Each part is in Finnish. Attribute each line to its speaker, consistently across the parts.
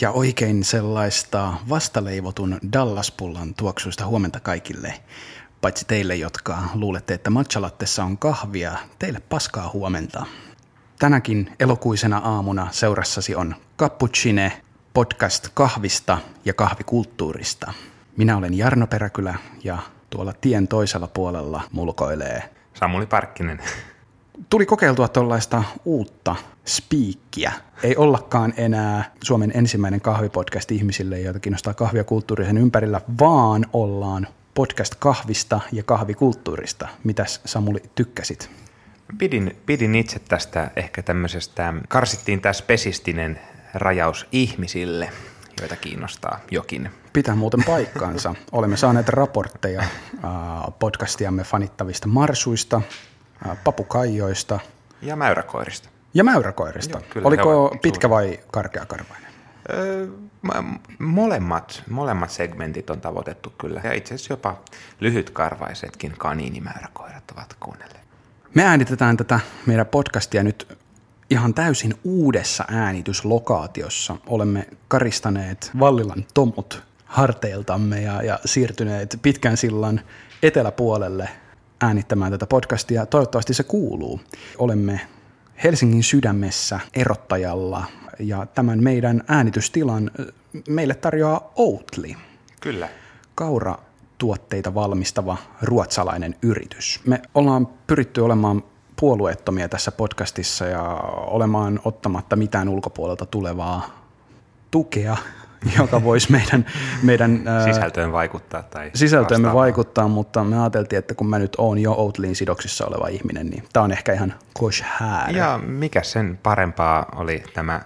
Speaker 1: Ja oikein sellaista vastaleivotun Dallaspullan tuoksuista huomenta kaikille. Paitsi teille, jotka luulette, että matchalattessa on kahvia, teille paskaa huomenta. Tänäkin elokuisena aamuna seurassasi on Cappuccine, podcast kahvista ja kahvikulttuurista. Minä olen Jarno Peräkylä ja tuolla tien toisella puolella mulkoilee
Speaker 2: Samuli Parkkinen.
Speaker 1: Tuli kokeiltua tuollaista uutta spiikkiä. Ei ollakaan enää Suomen ensimmäinen kahvipodcast ihmisille, joita kiinnostaa kahvia kulttuurisen ympärillä, vaan ollaan podcast kahvista ja kahvikulttuurista. Mitäs Samuli tykkäsit?
Speaker 2: Pidin, pidin itse tästä ehkä tämmöisestä, karsittiin tämä spesistinen rajaus ihmisille, joita kiinnostaa jokin.
Speaker 1: Pitää muuten paikkaansa. Olemme saaneet raportteja podcastiamme fanittavista marsuista, papukaijoista.
Speaker 2: Ja mäyräkoirista.
Speaker 1: Ja mäyräkoirista. Joo, Oliko pitkä vai karkeakarvainen?
Speaker 2: Öö, molemmat, molemmat segmentit on tavoitettu kyllä. Ja itse asiassa jopa lyhytkarvaisetkin kaniinimäyräkoirat ovat kuunnelleet.
Speaker 1: Me äänitetään tätä meidän podcastia nyt ihan täysin uudessa äänityslokaatiossa. Olemme karistaneet Vallilan tomut harteiltamme ja, ja siirtyneet pitkän sillan eteläpuolelle äänittämään tätä podcastia. Toivottavasti se kuuluu. Olemme Helsingin sydämessä erottajalla ja tämän meidän äänitystilan meille tarjoaa Outli.
Speaker 2: Kyllä.
Speaker 1: Kaura tuotteita valmistava ruotsalainen yritys. Me ollaan pyritty olemaan puolueettomia tässä podcastissa ja olemaan ottamatta mitään ulkopuolelta tulevaa tukea joka voisi meidän, meidän
Speaker 2: sisältöön vaikuttaa. Tai
Speaker 1: sisältöön me vaikuttaa, mutta me ajateltiin, että kun mä nyt oon jo Outliin sidoksissa oleva ihminen, niin tämä on ehkä ihan kosh
Speaker 2: Ja mikä sen parempaa oli tämä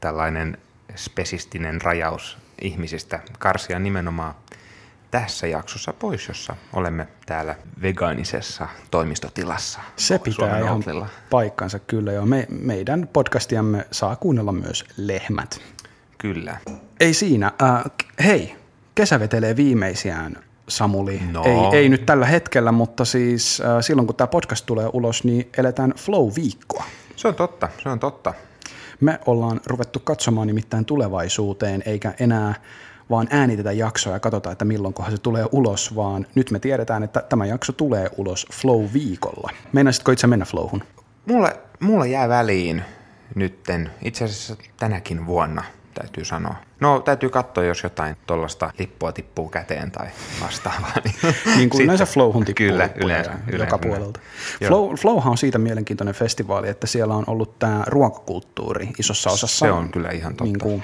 Speaker 2: tällainen spesistinen rajaus ihmisistä karsia nimenomaan tässä jaksossa pois, jossa olemme täällä vegaanisessa toimistotilassa.
Speaker 1: Se pitää Suomen ihan outlilla. paikkansa kyllä jo. Me, meidän podcastiamme saa kuunnella myös lehmät.
Speaker 2: Kyllä.
Speaker 1: Ei siinä. Äh, hei, kesä vetelee viimeisiään, Samuli. No. Ei, ei nyt tällä hetkellä, mutta siis äh, silloin kun tämä podcast tulee ulos, niin eletään flow-viikkoa.
Speaker 2: Se on totta, se on totta.
Speaker 1: Me ollaan ruvettu katsomaan nimittäin tulevaisuuteen, eikä enää vaan äänitetä jaksoa ja katsotaan, että milloinkohan se tulee ulos, vaan nyt me tiedetään, että tämä jakso tulee ulos Flow-viikolla. Meinaisitko itse mennä Flowhun?
Speaker 2: Mulle, mulle jää väliin nytten, itse asiassa tänäkin vuonna – täytyy sanoa. No täytyy katsoa, jos jotain tuollaista lippua tippuu käteen tai vastaavaa.
Speaker 1: Niin, niin kuin yleensä Flowhun tippuu Kyllä, yleensä, yleensä, joka puolelta. Flow, Flowhan on siitä mielenkiintoinen festivaali, että siellä on ollut tämä ruokakulttuuri isossa osassa.
Speaker 2: Se on kyllä ihan totta. Niin kuin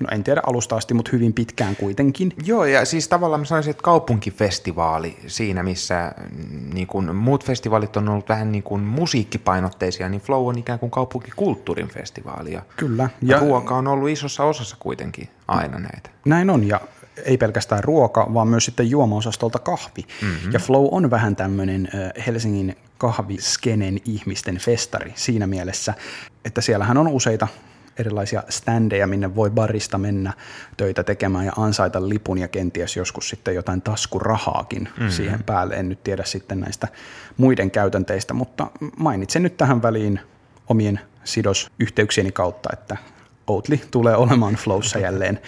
Speaker 1: no en tiedä alusta asti, mutta hyvin pitkään kuitenkin.
Speaker 2: Joo, ja siis tavallaan mä sanoisin, että kaupunkifestivaali siinä, missä mm, niin kuin muut festivaalit on ollut vähän niin kuin musiikkipainotteisia, niin Flow on ikään kuin kaupunkikulttuurin festivaali. Ja
Speaker 1: Kyllä.
Speaker 2: Ja, ja ruoka on ollut isossa osassa kuitenkin aina näitä.
Speaker 1: Näin on, ja ei pelkästään ruoka, vaan myös sitten juomaosastolta kahvi. Mm-hmm. Ja Flow on vähän tämmöinen Helsingin kahviskenen ihmisten festari siinä mielessä, että siellähän on useita erilaisia standeja, minne voi barista mennä töitä tekemään ja ansaita lipun ja kenties joskus sitten jotain taskurahaakin mm-hmm. siihen päälle. En nyt tiedä sitten näistä muiden käytänteistä, mutta mainitsen nyt tähän väliin omien sidosyhteyksieni kautta, että Outli tulee olemaan Flowssa jälleen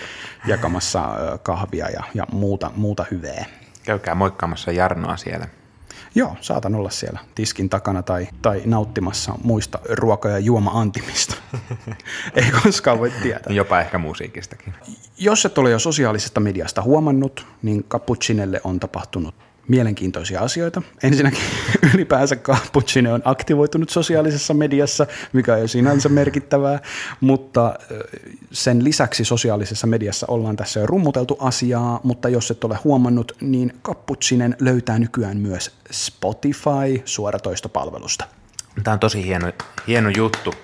Speaker 1: jakamassa kahvia ja, ja muuta, muuta hyvää.
Speaker 2: Käykää moikkaamassa Jarnoa siellä.
Speaker 1: Joo, saatan olla siellä tiskin takana tai, tai nauttimassa muista ruoka- ja juoma-antimista. Ei koskaan voi tietää.
Speaker 2: Jopa ehkä musiikistakin.
Speaker 1: Jos et ole jo sosiaalisesta mediasta huomannut, niin Cappuccinelle on tapahtunut mielenkiintoisia asioita. Ensinnäkin ylipäänsä Cappuccino on aktivoitunut sosiaalisessa mediassa, mikä on jo sinänsä merkittävää, mutta sen lisäksi sosiaalisessa mediassa ollaan tässä jo rummuteltu asiaa, mutta jos et ole huomannut, niin Cappuccinen löytää nykyään myös Spotify suoratoistopalvelusta.
Speaker 2: Tämä on tosi hieno, hieno juttu,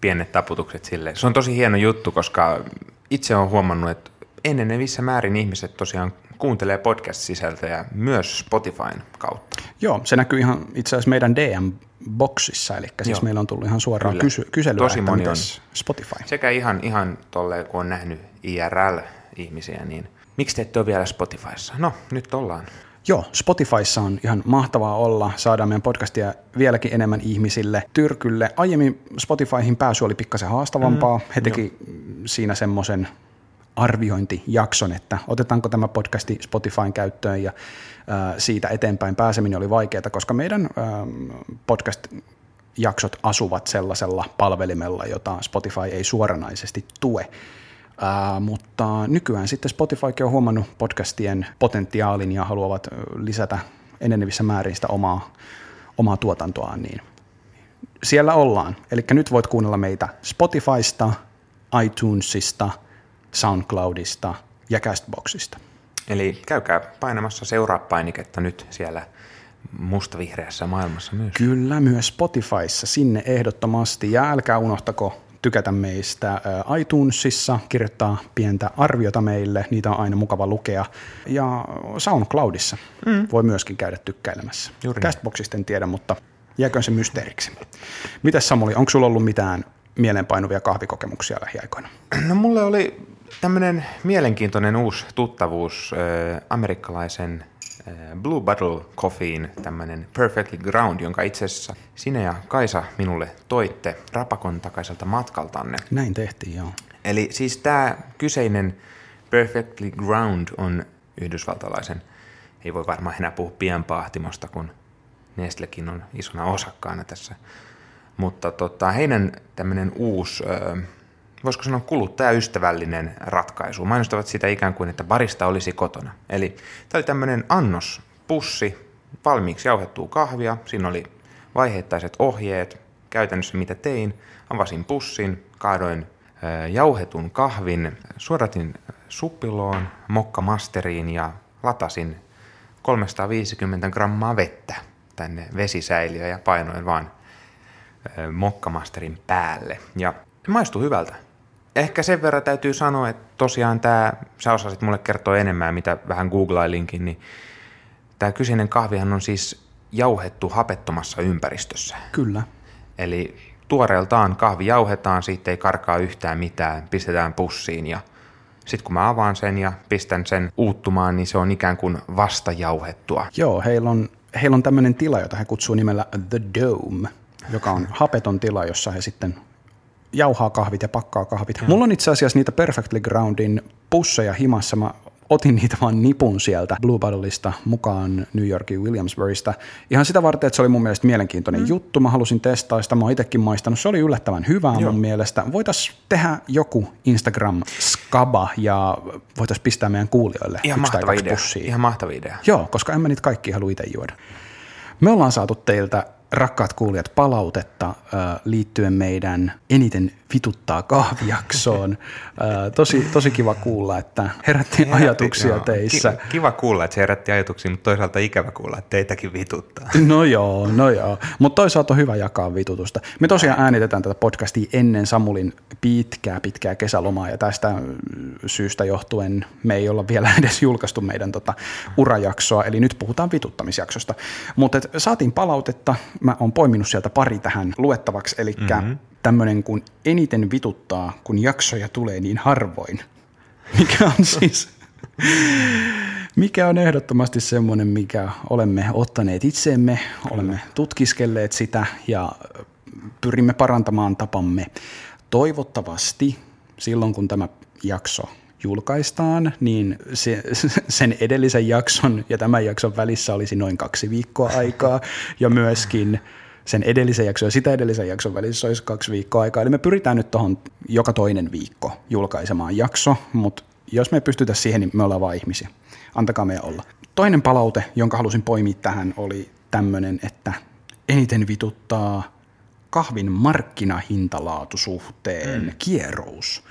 Speaker 2: pienet taputukset sille. Se on tosi hieno juttu, koska itse olen huomannut, että enenevissä määrin ihmiset tosiaan kuuntelee podcast-sisältöjä myös Spotifyn kautta.
Speaker 1: Joo, se näkyy ihan itse asiassa meidän DM-boksissa, eli siis Joo. meillä on tullut ihan suoraan kysy- kyselyä, Tosi moni on Spotify.
Speaker 2: Sekä ihan, ihan tolle, kun on nähnyt IRL-ihmisiä, niin miksi te ette ole vielä Spotifyssa? No, nyt ollaan.
Speaker 1: Joo, Spotifyssa on ihan mahtavaa olla, saadaan meidän podcastia vieläkin enemmän ihmisille. Tyrkylle, aiemmin Spotifyhin pääsy oli pikkasen haastavampaa, mm, he teki jo. siinä semmoisen arviointijakson, että otetaanko tämä podcasti Spotifyn käyttöön ja siitä eteenpäin pääseminen oli vaikeaa, koska meidän podcast-jaksot asuvat sellaisella palvelimella, jota Spotify ei suoranaisesti tue. Mutta nykyään sitten Spotifykin on huomannut podcastien potentiaalin ja haluavat lisätä enenevissä määrin sitä omaa, omaa tuotantoaan, niin siellä ollaan. Eli nyt voit kuunnella meitä Spotifysta, iTunesista, SoundCloudista ja Castboxista.
Speaker 2: Eli käykää painamassa seuraa painiketta nyt siellä mustavihreässä maailmassa myös.
Speaker 1: Kyllä, myös Spotifyssa sinne ehdottomasti. Ja älkää unohtako tykätä meistä iTunesissa, kirjoittaa pientä arviota meille, niitä on aina mukava lukea. Ja SoundCloudissa mm. voi myöskin käydä tykkäilemässä. Juuri Castboxista en tiedä, mutta jääkö se mysteeriksi. Mitäs Samuli, onko sulla ollut mitään mieleenpainuvia kahvikokemuksia lähiaikoina?
Speaker 2: No mulle oli tämmöinen mielenkiintoinen uusi tuttavuus äh, amerikkalaisen äh, Blue Bottle Coffeein tämmöinen Perfectly Ground, jonka itse asiassa sinä ja Kaisa minulle toitte Rapakon takaiselta matkaltanne.
Speaker 1: Näin tehtiin, joo.
Speaker 2: Eli siis tämä kyseinen Perfectly Ground on yhdysvaltalaisen, ei voi varmaan enää puhua pienpahtimosta, kun Nestlekin on isona osakkaana tässä. Mutta tota, heidän tämmöinen uusi... Äh, voisiko sanoa kuluttajaystävällinen ratkaisu. Mainostavat sitä ikään kuin, että barista olisi kotona. Eli tämä oli tämmöinen annos, pussi, valmiiksi jauhettua kahvia. Siinä oli vaiheittaiset ohjeet, käytännössä mitä tein. Avasin pussin, kaadoin jauhetun kahvin, suodatin suppiloon, mokkamasteriin ja latasin 350 grammaa vettä tänne vesisäiliö ja painoin vaan mokkamasterin päälle. Ja maistui hyvältä ehkä sen verran täytyy sanoa, että tosiaan tämä, sä osasit mulle kertoa enemmän, mitä vähän googlailinkin, niin tämä kyseinen kahvihan on siis jauhettu hapettomassa ympäristössä.
Speaker 1: Kyllä.
Speaker 2: Eli tuoreeltaan kahvi jauhetaan, siitä ei karkaa yhtään mitään, pistetään pussiin ja sitten kun mä avaan sen ja pistän sen uuttumaan, niin se on ikään kuin vasta jauhettua.
Speaker 1: Joo, heillä on, heillä on tämmöinen tila, jota he kutsuu nimellä The Dome, joka on hapeton tila, jossa he sitten jauhaa kahvit ja pakkaa kahvit. Mm. Mulla on itse asiassa niitä Perfectly Groundin pusseja himassa. Mä otin niitä vaan nipun sieltä Blue Bottleista mukaan New Yorkin Williamsburgista. Ihan sitä varten, että se oli mun mielestä mielenkiintoinen mm. juttu. Mä halusin testaa sitä, mä oon itsekin maistanut. Se oli yllättävän hyvää Joo. mun mielestä. Voitaisiin tehdä joku Instagram-skaba ja voitaisiin pistää meidän kuulijoille
Speaker 2: Ihan yksi mahtava idea. Pussia. Ihan mahtava idea.
Speaker 1: Joo, koska en mä niitä kaikki halua itse juoda. Me ollaan saatu teiltä rakkaat kuulijat, palautetta liittyen meidän eniten vituttaa kahvijaksoon. tosi, tosi kiva kuulla, että herätti, herätti ajatuksia joo. teissä.
Speaker 2: Kiva, kiva kuulla, että se herätti ajatuksia, mutta toisaalta ikävä kuulla, että teitäkin vituttaa.
Speaker 1: No joo, no joo. Mutta toisaalta on hyvä jakaa vitutusta. Me tosiaan äänitetään tätä podcastia ennen Samulin pitkää, pitkää kesälomaa, ja tästä syystä johtuen me ei olla vielä edes julkaistu meidän tota urajaksoa, eli nyt puhutaan vituttamisjaksosta. Mutta saatiin palautetta, mä oon poiminut sieltä pari tähän luettavaksi, eli mm-hmm. tämmöinen kuin eniten vituttaa, kun jaksoja tulee niin harvoin. Mikä on siis, mikä on ehdottomasti semmoinen, mikä olemme ottaneet itseemme, olemme tutkiskelleet sitä ja pyrimme parantamaan tapamme. Toivottavasti silloin, kun tämä jakso julkaistaan, niin se, sen edellisen jakson ja tämän jakson välissä olisi noin kaksi viikkoa aikaa ja myöskin sen edellisen jakson ja sitä edellisen jakson välissä olisi kaksi viikkoa aikaa. Eli me pyritään nyt tuohon joka toinen viikko julkaisemaan jakso, mutta jos me ei pystytä siihen, niin me ollaan vain ihmisiä. Antakaa meidän olla. Toinen palaute, jonka halusin poimia tähän, oli tämmöinen, että eniten vituttaa kahvin markkinahintalaatusuhteen mm. kierous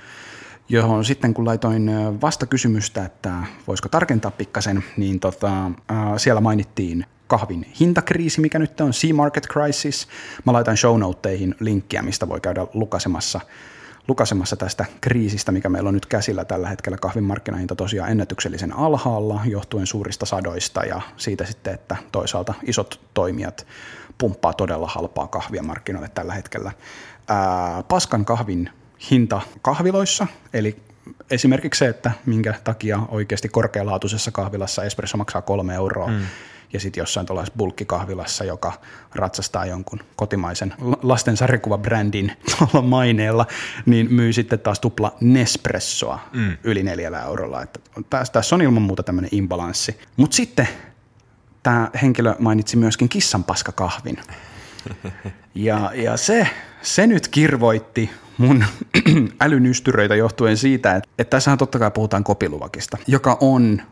Speaker 1: johon sitten kun laitoin vastakysymystä, että voisiko tarkentaa pikkasen, niin tota, siellä mainittiin kahvin hintakriisi, mikä nyt on, Sea Market Crisis. Mä laitan show noteihin linkkiä, mistä voi käydä lukasemassa, lukasemassa tästä kriisistä, mikä meillä on nyt käsillä tällä hetkellä. Kahvin markkinahinta tosiaan ennätyksellisen alhaalla johtuen suurista sadoista ja siitä sitten, että toisaalta isot toimijat pumppaa todella halpaa kahvia markkinoille tällä hetkellä. Ää, paskan kahvin hinta kahviloissa, eli esimerkiksi se, että minkä takia oikeasti korkealaatuisessa kahvilassa espresso maksaa kolme euroa mm. ja sitten jossain tuollaisessa bulkkikahvilassa, joka ratsastaa jonkun kotimaisen lasten sarjakuvabrändin tuolla maineella, niin myy sitten taas tupla Nespressoa mm. yli neljällä eurolla. Että tässä, tässä on ilman muuta tämmöinen imbalanssi. Mutta sitten tämä henkilö mainitsi myöskin kissanpaskakahvin. Ja, ja se, se nyt kirvoitti mun älynystyröitä johtuen siitä, että, että tässähän totta kai puhutaan kopiluvakista, joka on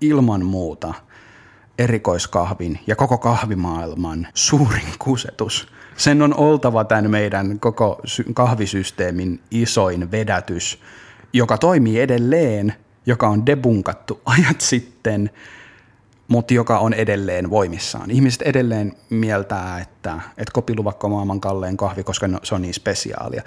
Speaker 1: ilman muuta erikoiskahvin ja koko kahvimaailman suurin kusetus. Sen on oltava tämän meidän koko kahvisysteemin isoin vedätys, joka toimii edelleen, joka on debunkattu ajat sitten – mutta joka on edelleen voimissaan. Ihmiset edelleen mieltää, että, että kopiluvakko on maailman kalleen kahvi, koska no, se on niin spesiaalia.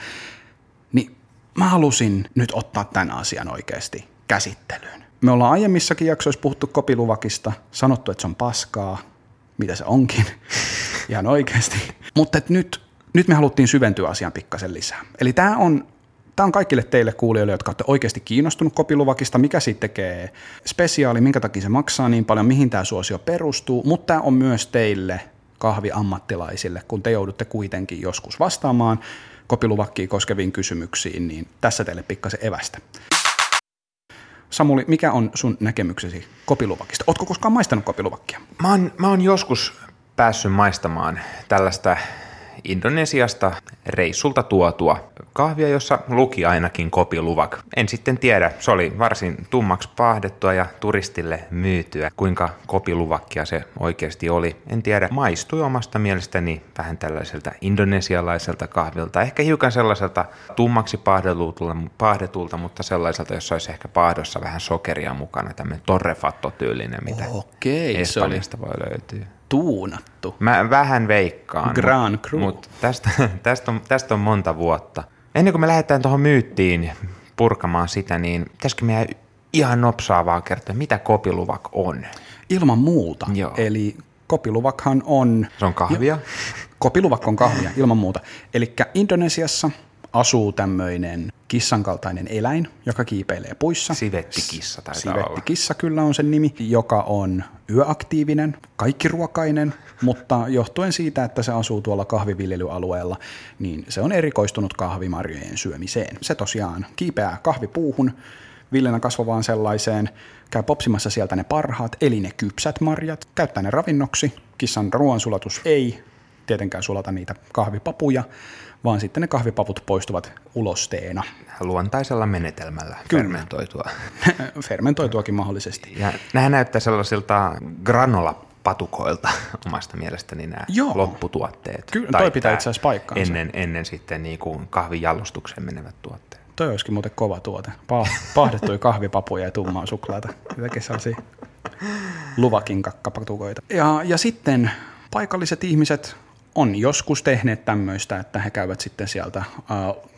Speaker 1: Niin mä halusin nyt ottaa tämän asian oikeasti käsittelyyn. Me ollaan aiemmissakin jaksoissa puhuttu kopiluvakista, sanottu, että se on paskaa, mitä se onkin, ihan oikeasti. Mutta nyt, nyt me haluttiin syventyä asian pikkasen lisää. Eli tämä on Tämä on kaikille teille kuulijoille, jotka olette oikeasti kiinnostunut kopiluvakista, mikä siitä tekee spesiaali, minkä takia se maksaa niin paljon, mihin tämä suosio perustuu, mutta tämä on myös teille kahviammattilaisille, kun te joudutte kuitenkin joskus vastaamaan kopiluvakkiin koskeviin kysymyksiin, niin tässä teille pikkasen evästä. Samuli, mikä on sun näkemyksesi kopiluvakista? Ootko koskaan maistanut kopiluvakkia?
Speaker 2: Mä oon, mä oon joskus päässyt maistamaan tällaista Indonesiasta reissulta tuotua kahvia, jossa luki ainakin kopiluvak. En sitten tiedä, se oli varsin tummaksi pahdettua ja turistille myytyä, kuinka kopiluvakkia se oikeasti oli. En tiedä, maistui omasta mielestäni vähän tällaiselta indonesialaiselta kahvilta, ehkä hiukan sellaiselta tummaksi pahdetulta, pahdetulta mutta sellaiselta, jossa olisi ehkä pahdossa vähän sokeria mukana, tämmöinen torrefatto-tyylinen, mitä
Speaker 1: Okei,
Speaker 2: Espanjasta voi löytyä
Speaker 1: tuunattu.
Speaker 2: Mä vähän veikkaan.
Speaker 1: Grand Cru.
Speaker 2: Mutta tästä, tästä, on, tästä on monta vuotta. Ennen kuin me lähdetään tuohon myyttiin purkamaan sitä, niin pitäisikö meidän ihan nopsaavaa kertoa, mitä kopiluvak on?
Speaker 1: Ilman muuta. Joo. Eli kopiluvakhan on...
Speaker 2: Se on kahvia?
Speaker 1: Kopiluvak on kahvia, ilman muuta. Eli Indonesiassa asuu tämmöinen kissankaltainen eläin, joka kiipeilee puissa.
Speaker 2: Sivettikissa taitaa
Speaker 1: Sivettikissa olla. kyllä on sen nimi, joka on yöaktiivinen, kaikkiruokainen, mutta johtuen siitä, että se asuu tuolla kahviviljelyalueella, niin se on erikoistunut kahvimarjojen syömiseen. Se tosiaan kiipeää kahvipuuhun, villenä kasvavaan sellaiseen, käy popsimassa sieltä ne parhaat, eli ne kypsät marjat, käyttää ne ravinnoksi. Kissan ruoansulatus ei tietenkään sulata niitä kahvipapuja, vaan sitten ne kahvipaput poistuvat ulosteena.
Speaker 2: Luontaisella menetelmällä Kyllä. fermentoitua.
Speaker 1: Fermentoituakin mahdollisesti.
Speaker 2: Ja nämä näyttää sellaisilta granola patukoilta omasta mielestäni nämä Joo. lopputuotteet.
Speaker 1: Kyllä, toi pitää itse asiassa paikkaansa.
Speaker 2: Ennen, ennen sitten niin kuin kahvijalostukseen menevät tuotteet.
Speaker 1: Toi olisikin muuten kova tuote. Pahdettui kahvipapuja ja tummaa suklaata. Jotenkin sellaisia luvakin kakkapatukoita. Ja, ja sitten paikalliset ihmiset on joskus tehneet tämmöistä, että he käyvät sitten sieltä uh,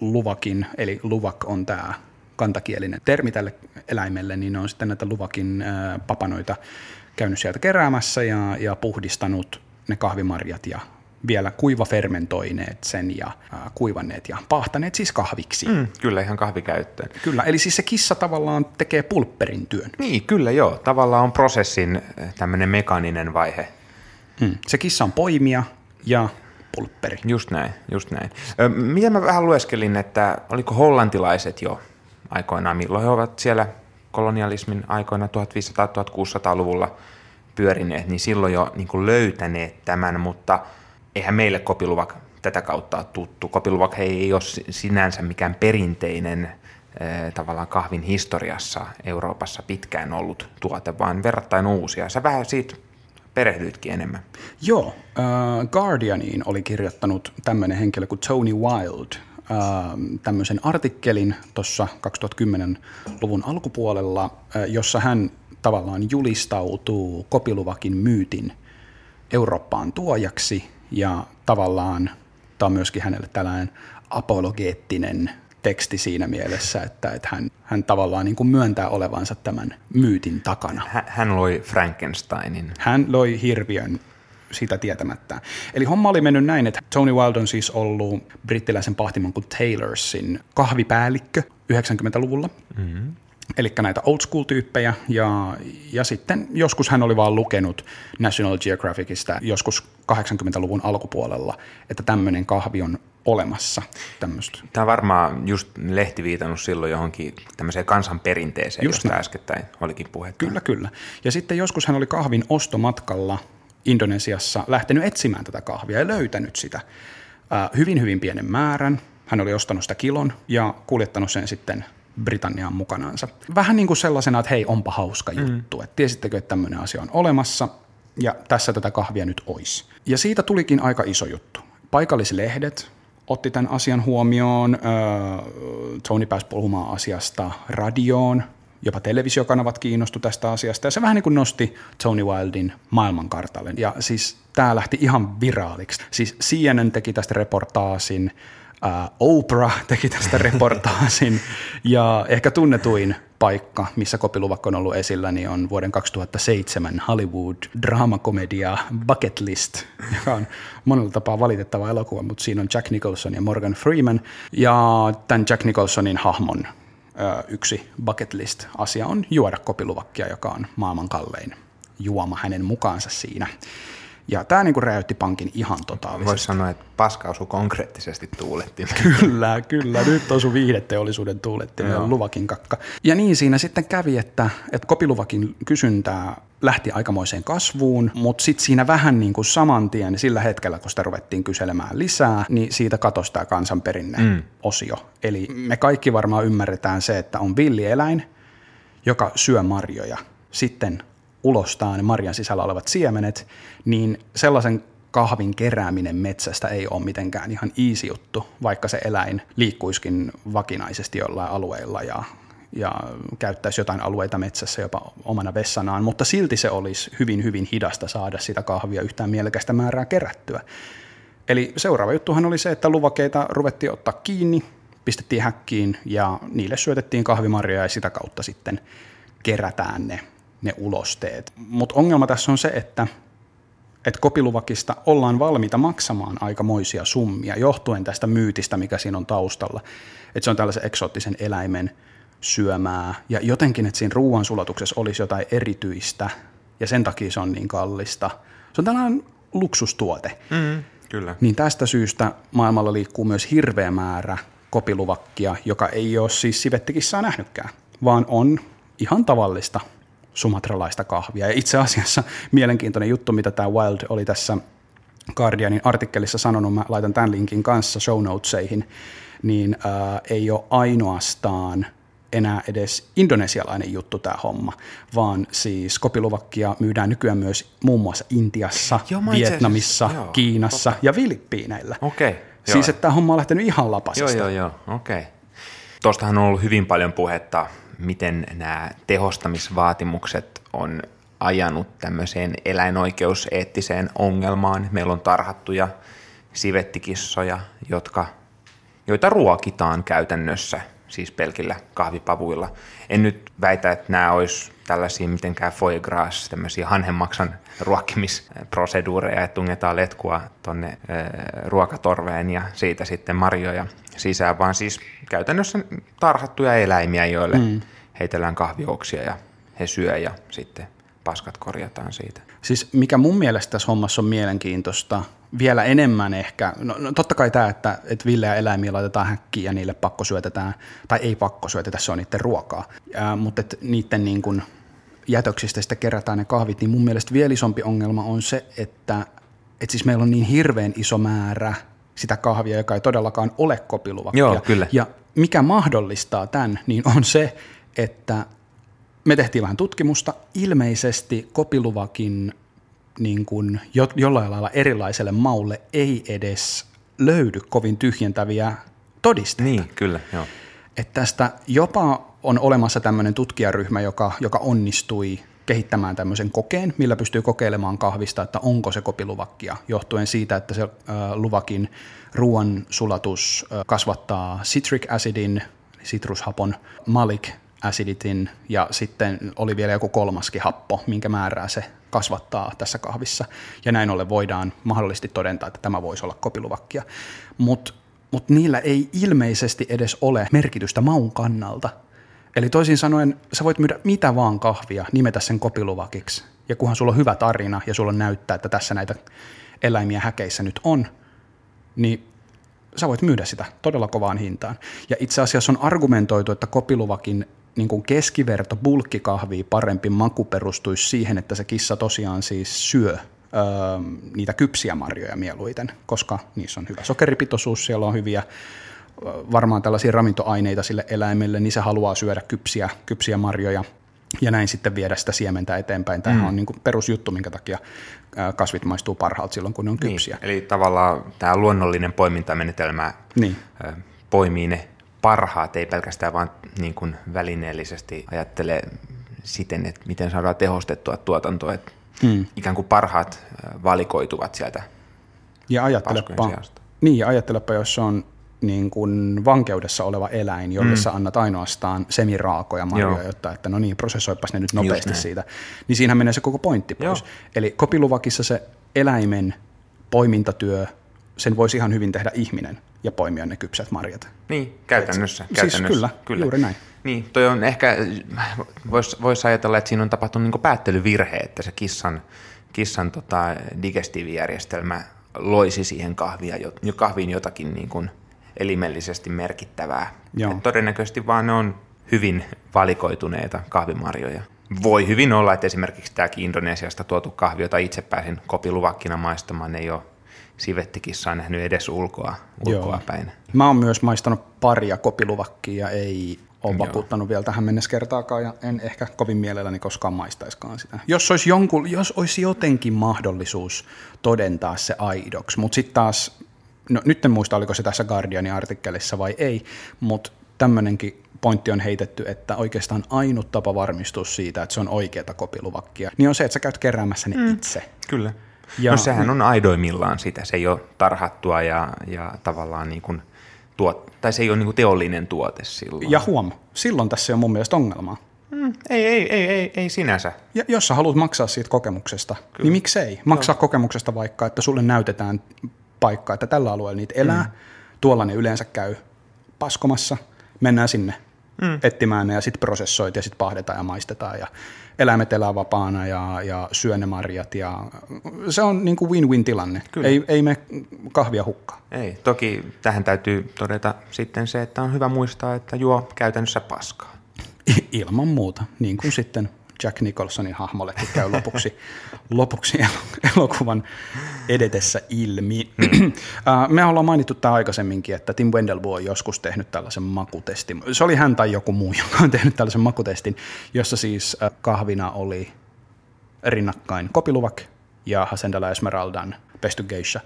Speaker 1: luvakin, eli luvak on tämä kantakielinen termi tälle eläimelle, niin ne on sitten näitä luvakin uh, papanoita käynyt sieltä keräämässä ja, ja puhdistanut ne kahvimarjat ja vielä kuivafermentoineet sen ja äh, kuivanneet ja pahtaneet siis kahviksi.
Speaker 2: Mm, kyllä, ihan kahvikäyttöön.
Speaker 1: Kyllä, eli siis se kissa tavallaan tekee pulpperin työn.
Speaker 2: Niin, kyllä joo. Tavallaan on prosessin tämmöinen mekaaninen vaihe.
Speaker 1: Mm. Se kissa on poimia ja pulpperi.
Speaker 2: Just näin, just näin. Ö, mitä mä vähän lueskelin, että oliko hollantilaiset jo aikoinaan, milloin he ovat siellä kolonialismin aikoina 1500-1600-luvulla pyörineet, niin silloin jo niin kuin löytäneet tämän, mutta eihän meille kopiluvak tätä kautta ole tuttu. Kopiluvak ei ole sinänsä mikään perinteinen tavallaan kahvin historiassa Euroopassa pitkään ollut tuote, vaan verrattain uusia. Sä vähän siitä perehdyitkin enemmän.
Speaker 1: Joo, uh, Guardianiin oli kirjoittanut tämmöinen henkilö kuin Tony Wild uh, tämmöisen artikkelin tuossa 2010-luvun alkupuolella, uh, jossa hän tavallaan julistautuu kopiluvakin myytin Eurooppaan tuojaksi ja tavallaan tämä on myöskin hänelle tällainen apologeettinen teksti siinä mielessä, että, että hän, hän tavallaan niin kuin myöntää olevansa tämän myytin takana.
Speaker 2: Hän loi Frankensteinin.
Speaker 1: Hän loi hirviön sitä tietämättä. Eli homma oli mennyt näin, että Tony Wild on siis ollut brittiläisen pahtimon kuin Taylorsin kahvipäällikkö 90-luvulla. Mm-hmm. eli näitä old school-tyyppejä, ja, ja sitten joskus hän oli vaan lukenut National Geographicista joskus 80-luvun alkupuolella, että tämmöinen kahvi on olemassa. Tämmöistä.
Speaker 2: Tämä on varmaan just lehti viitannut silloin johonkin tämmöiseen kansanperinteeseen, just josta äskettäin olikin puhetta.
Speaker 1: Kyllä, kyllä. Ja sitten joskus hän oli kahvin ostomatkalla Indonesiassa lähtenyt etsimään tätä kahvia ja löytänyt sitä hyvin, hyvin pienen määrän. Hän oli ostanut sitä kilon ja kuljettanut sen sitten Britanniaan mukanaansa. Vähän niin kuin sellaisena, että hei, onpa hauska mm. juttu. Että tiesittekö, että tämmöinen asia on olemassa ja tässä tätä kahvia nyt olisi. Ja siitä tulikin aika iso juttu. Paikallislehdet otti tämän asian huomioon. Tony pääsi puhumaan asiasta radioon, jopa televisiokanavat kiinnostu tästä asiasta, ja se vähän niin kuin nosti Tony Wildin maailmankartalle. Ja siis tämä lähti ihan viraaliksi. Siis CNN teki tästä reportaasin, Oprah teki tästä reportaasin, ja ehkä tunnetuin paikka, missä kopiluvakko on ollut esillä, niin on vuoden 2007 Hollywood-draamakomedia Bucket List, joka on monella tapaa valitettava elokuva, mutta siinä on Jack Nicholson ja Morgan Freeman, ja tämän Jack Nicholsonin hahmon yksi bucket list-asia on juoda kopiluvakkia, joka on maailman kallein juoma hänen mukaansa siinä. Ja tämä niinku räjäytti pankin ihan totaalisesti.
Speaker 2: Voisi sanoa, että paska osui konkreettisesti tuuletti.
Speaker 1: kyllä, kyllä. Nyt osui viihdeteollisuuden tuuletti no. luvakin kakka. Ja niin siinä sitten kävi, että, että kopiluvakin kysyntää lähti aikamoiseen kasvuun, mutta sitten siinä vähän niin kuin saman tien sillä hetkellä, kun sitä ruvettiin kyselemään lisää, niin siitä katosi tämä kansanperinne mm. osio. Eli me kaikki varmaan ymmärretään se, että on villieläin, joka syö marjoja. Sitten ulostaa ne marjan sisällä olevat siemenet, niin sellaisen kahvin kerääminen metsästä ei ole mitenkään ihan easy juttu, vaikka se eläin liikkuiskin vakinaisesti jollain alueilla ja, ja käyttäisi jotain alueita metsässä jopa omana vessanaan, mutta silti se olisi hyvin, hyvin hidasta saada sitä kahvia yhtään mielekästä määrää kerättyä. Eli seuraava juttuhan oli se, että luvakeita ruvettiin ottaa kiinni, pistettiin häkkiin ja niille syötettiin kahvimarjoja ja sitä kautta sitten kerätään ne ne ulosteet. Mutta ongelma tässä on se, että, että kopiluvakista ollaan valmiita maksamaan aikamoisia summia johtuen tästä myytistä, mikä siinä on taustalla. Että se on tällaisen eksoottisen eläimen syömää ja jotenkin, että siinä ruoansulatuksessa olisi jotain erityistä ja sen takia se on niin kallista. Se on tällainen luksustuote.
Speaker 2: Mm, kyllä.
Speaker 1: Niin tästä syystä maailmalla liikkuu myös hirveä määrä kopiluvakkia, joka ei ole siis sivettikissaan nähnytkään, vaan on ihan tavallista sumatralaista kahvia. Ja itse asiassa mielenkiintoinen juttu, mitä tämä Wild oli tässä Guardianin artikkelissa sanonut, mä laitan tämän linkin kanssa show notesihin, niin ää, ei ole ainoastaan enää edes indonesialainen juttu tämä homma, vaan siis kopiluvakkia myydään nykyään myös muun muassa Intiassa, joo, Vietnamissa, joo, Kiinassa totta. ja Filippiineillä.
Speaker 2: Okei. Okay,
Speaker 1: siis että tämä homma on lähtenyt ihan lapasesta.
Speaker 2: Joo, joo, joo, okei. Okay. Tuostahan on ollut hyvin paljon puhetta miten nämä tehostamisvaatimukset on ajanut tämmöiseen eläinoikeuseettiseen ongelmaan. Meillä on tarhattuja sivettikissoja, jotka, joita ruokitaan käytännössä, siis pelkillä kahvipavuilla. En nyt väitä, että nämä olisi tällaisia mitenkään foie gras, tämmöisiä hanhenmaksan ruokkimisproseduureja, että tungetaan letkua tuonne ruokatorveen ja siitä sitten marjoja sisään, vaan siis käytännössä tarhattuja eläimiä, joille mm. heitellään kahvioksia ja he syö ja sitten paskat korjataan siitä.
Speaker 1: Siis mikä mun mielestä tässä hommassa on mielenkiintoista, vielä enemmän ehkä, no, no totta kai tämä, että, että villejä eläimiä laitetaan häkkiin ja niille pakko syötetään, tai ei pakko syötetä, se on niiden ruokaa, ja, mutta että niiden niin kuin jätöksistä sitten kerätään ne kahvit, niin mun mielestä vielä isompi ongelma on se, että, että siis meillä on niin hirveän iso määrä sitä kahvia, joka ei todellakaan ole kopiluvakkia.
Speaker 2: Joo, kyllä.
Speaker 1: Ja mikä mahdollistaa tämän, niin on se, että me tehtiin vähän tutkimusta. Ilmeisesti kopiluvakin niin kuin jo, jollain lailla erilaiselle maulle ei edes löydy kovin tyhjentäviä todisteita.
Speaker 2: Niin, kyllä, joo.
Speaker 1: Että tästä jopa on olemassa tämmöinen tutkijaryhmä, joka, joka onnistui kehittämään tämmöisen kokeen, millä pystyy kokeilemaan kahvista, että onko se kopiluvakkia, johtuen siitä, että se äh, luvakin ruoan sulatus äh, kasvattaa citric acidin, sitrushapon, malik aciditin ja sitten oli vielä joku kolmaskin happo, minkä määrää se kasvattaa tässä kahvissa. Ja näin ollen voidaan mahdollisesti todentaa, että tämä voisi olla kopiluvakkia. Mutta mut niillä ei ilmeisesti edes ole merkitystä maun kannalta. Eli toisin sanoen, sä voit myydä mitä vaan kahvia, nimetä sen kopiluvakiksi. Ja kunhan sulla on hyvä tarina ja sulla näyttää, että tässä näitä eläimiä häkeissä nyt on, niin sä voit myydä sitä todella kovaan hintaan. Ja itse asiassa on argumentoitu, että kopiluvakin niin kuin keskiverto bulkkikahvia parempi maku perustuisi siihen, että se kissa tosiaan siis syö öö, niitä kypsiä marjoja mieluiten, koska niissä on hyvä sokeripitoisuus, siellä on hyviä varmaan tällaisia ravintoaineita sille eläimelle, niin se haluaa syödä kypsiä, kypsiä marjoja ja näin sitten viedä sitä siementä eteenpäin. Tämä mm. on niin perusjuttu, minkä takia kasvit maistuu parhaalta silloin, kun ne on niin, kypsiä.
Speaker 2: Niin, eli tavallaan tämä luonnollinen poimintamenetelmä niin. poimii ne parhaat, ei pelkästään vaan niin kuin välineellisesti ajattele siten, että miten saadaan tehostettua tuotantoa, että hmm. ikään kuin parhaat valikoituvat sieltä
Speaker 1: ja ajattelepa, niin, ja ajattelepa, jos on niin kuin vankeudessa oleva eläin, jolle mm. sä annat ainoastaan semiraakoja marjoja, Joo. jotta että no niin, prosessoipas ne nyt nopeasti siitä, niin siinähän menee se koko pointti pois. Joo. Eli kopiluvakissa se eläimen poimintatyö, sen voisi ihan hyvin tehdä ihminen ja poimia ne kypsät marjat.
Speaker 2: Niin, käytännössä. Et, käytännössä.
Speaker 1: Siis kyllä, kyllä, juuri näin.
Speaker 2: Niin, toi on ehkä, voisi vois ajatella, että siinä on tapahtunut niin päättelyvirhe, että se kissan, kissan tota, digestiivijärjestelmä loisi siihen kahvia, kahviin jotakin niin kuin elimellisesti merkittävää. Joo. todennäköisesti vaan ne on hyvin valikoituneita kahvimarjoja. Voi hyvin olla, että esimerkiksi tämäkin Indonesiasta tuotu kahvi, jota itse pääsin kopiluvakkina maistamaan, ei ole sivettikissaa nähnyt edes ulkoa, ulkoa päin.
Speaker 1: Mä oon myös maistanut paria kopiluvakkia ja ei ole vakuuttanut vielä tähän mennessä kertaakaan ja en ehkä kovin mielelläni koskaan maistaiskaan sitä. Jos olisi, jonkun, jos olisi jotenkin mahdollisuus todentaa se aidoksi, mutta sitten taas, no nyt en muista oliko se tässä Guardianin artikkelissa vai ei, mutta tämmöinenkin pointti on heitetty, että oikeastaan ainut tapa varmistua siitä, että se on oikeata kopiluvakkia, niin on se, että sä käyt keräämässä ne mm. itse.
Speaker 2: Kyllä. Ja, no sehän on aidoimmillaan sitä, se ei ole tarhattua ja, ja tavallaan niin kuin tuot, tai se ei ole niin kuin teollinen tuote silloin.
Speaker 1: Ja huom, silloin tässä on mun mielestä ongelmaa.
Speaker 2: Mm, ei, ei, ei, ei, ei sinänsä.
Speaker 1: Ja jos sä haluat maksaa siitä kokemuksesta, Kyllä. niin miksei? Maksaa Joo. kokemuksesta vaikka, että sulle näytetään paikka, että tällä alueella niitä elää, mm. tuolla ne yleensä käy paskomassa, mennään sinne mm. etsimään ne ja sitten prosessoit ja sitten pahdetaan ja maistetaan ja eläimet elää vapaana ja, ja syö ne marjat ja se on niin kuin win-win tilanne. Kyllä. Ei, ei me kahvia hukkaa.
Speaker 2: Ei, toki tähän täytyy todeta sitten se, että on hyvä muistaa, että juo käytännössä paskaa.
Speaker 1: Ilman muuta, niin kuin sitten Jack Nicholsonin hahmollekin käy lopuksi, lopuksi elokuvan edetessä ilmi. Mm. Me ollaan mainittu tämä aikaisemminkin, että Tim Wendelbo on joskus tehnyt tällaisen makutestin. Se oli hän tai joku muu, joka on tehnyt tällaisen makutestin, jossa siis kahvina oli rinnakkain Kopiluvak ja Hasendala Esmeraldan Pesty Geisha.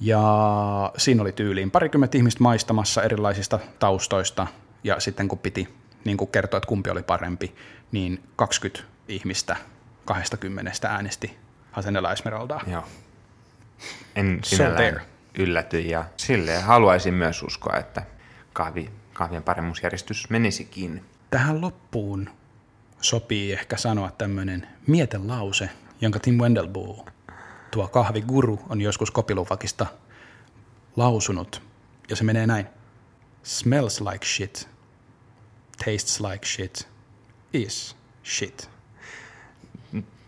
Speaker 1: Ja siinä oli tyyliin parikymmentä ihmistä maistamassa erilaisista taustoista, ja sitten kun piti niin kuin kertoa, että kumpi oli parempi, niin 20 ihmistä 20 äänesti Hasenella Esmeraldaa.
Speaker 2: Joo. En sinällään ylläty ja silleen haluaisin myös uskoa, että kahvi, kahvien paremmuusjärjestys menisikin.
Speaker 1: Tähän loppuun sopii ehkä sanoa tämmöinen mietelause, jonka Tim Wendelbo, tuo kahviguru, on joskus kopiluvakista lausunut. Ja se menee näin. Smells like shit. Tastes like shit. Is shit.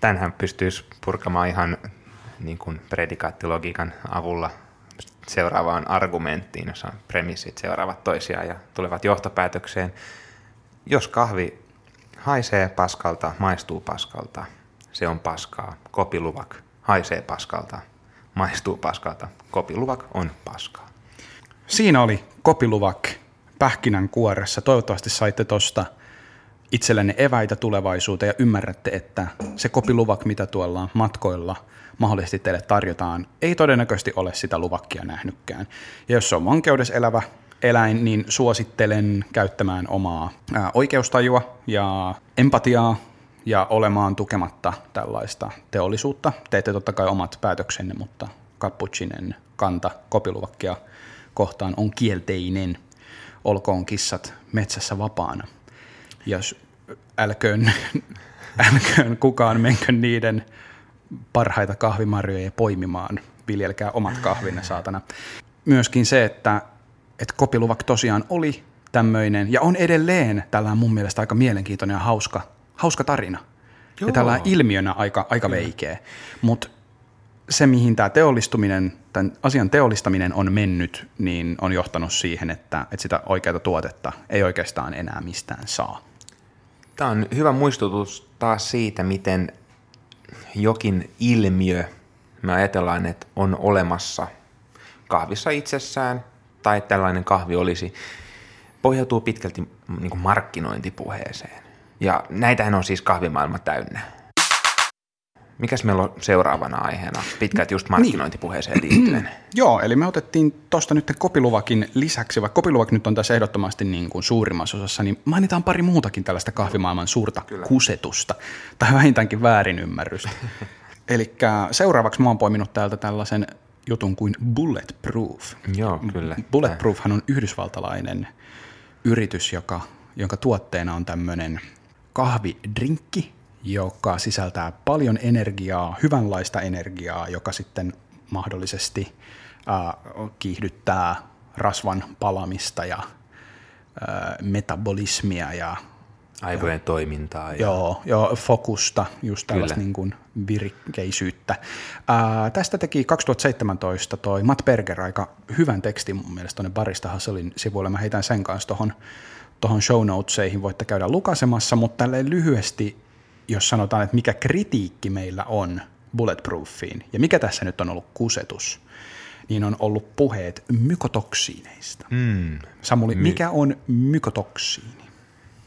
Speaker 2: Tänhän pystyisi purkamaan ihan niin kuin predikaattilogiikan avulla seuraavaan argumenttiin, jossa premissit seuraavat toisiaan ja tulevat johtopäätökseen. Jos kahvi haisee paskalta, maistuu paskalta, se on paskaa. Kopiluvak haisee paskalta, maistuu paskalta. Kopiluvak on paskaa.
Speaker 1: Siinä oli kopiluvak pähkinän kuoressa. Toivottavasti saitte tuosta itsellenne eväitä tulevaisuuteen ja ymmärrätte, että se kopiluvak, mitä tuolla matkoilla mahdollisesti teille tarjotaan, ei todennäköisesti ole sitä luvakkia nähnytkään. Ja jos se on vankeudessa elävä eläin, niin suosittelen käyttämään omaa oikeustajua ja empatiaa ja olemaan tukematta tällaista teollisuutta. Teette totta kai omat päätöksenne, mutta kapputsinen kanta kopiluvakkia kohtaan on kielteinen. Olkoon kissat metsässä vapaana ja älköön, älköön kukaan menkö niiden parhaita kahvimarjoja poimimaan, viljelkää omat kahvinne saatana. Myöskin se, että, että kopiluvak tosiaan oli tämmöinen, ja on edelleen tällainen mun mielestä aika mielenkiintoinen ja hauska, hauska tarina. Joo. Ja tällainen ilmiönä aika, aika veikeä. Mutta se, mihin tämä teollistuminen, tämän asian teollistaminen on mennyt, niin on johtanut siihen, että, että sitä oikeaa tuotetta ei oikeastaan enää mistään saa.
Speaker 2: Tämä on hyvä muistutus taas siitä, miten jokin ilmiö, me ajatellaan, että on olemassa kahvissa itsessään, tai tällainen kahvi olisi, pohjautuu pitkälti niin markkinointipuheeseen. Ja näitähän on siis kahvimaailma täynnä. Mikäs meillä on seuraavana aiheena? Pitkät just markkinointipuheeseen liittyen.
Speaker 1: Joo, eli me otettiin tuosta nyt kopiluvakin lisäksi, vaikka kopiluvak nyt on tässä ehdottomasti niin kuin suurimmassa osassa, niin mainitaan pari muutakin tällaista kahvimaailman suurta Kyllä. kusetusta, tai vähintäänkin väärinymmärrystä. eli seuraavaksi mä oon poiminut täältä tällaisen jutun kuin Bulletproof.
Speaker 2: Joo, kyllä.
Speaker 1: Bulletproofhan on yhdysvaltalainen yritys, joka, jonka tuotteena on tämmöinen kahvidrinkki, joka sisältää paljon energiaa, hyvänlaista energiaa, joka sitten mahdollisesti äh, kiihdyttää rasvan palamista ja äh, metabolismia ja
Speaker 2: aivojen ja, toimintaa.
Speaker 1: Ja... Joo, joo, fokusta, just tällaista niin kuin virikkeisyyttä. Ää, tästä teki 2017 toi Matt Berger aika hyvän tekstin mun mielestä tuonne Barista Hasselin sivuille. Mä heitän sen kanssa tuohon tohon show notesihin, voitte käydä lukasemassa, mutta tälleen lyhyesti jos sanotaan, että mikä kritiikki meillä on bulletproofiin ja mikä tässä nyt on ollut kusetus, niin on ollut puheet mykotoksiineista. Mm. Samuli, My- mikä on mykotoksiini?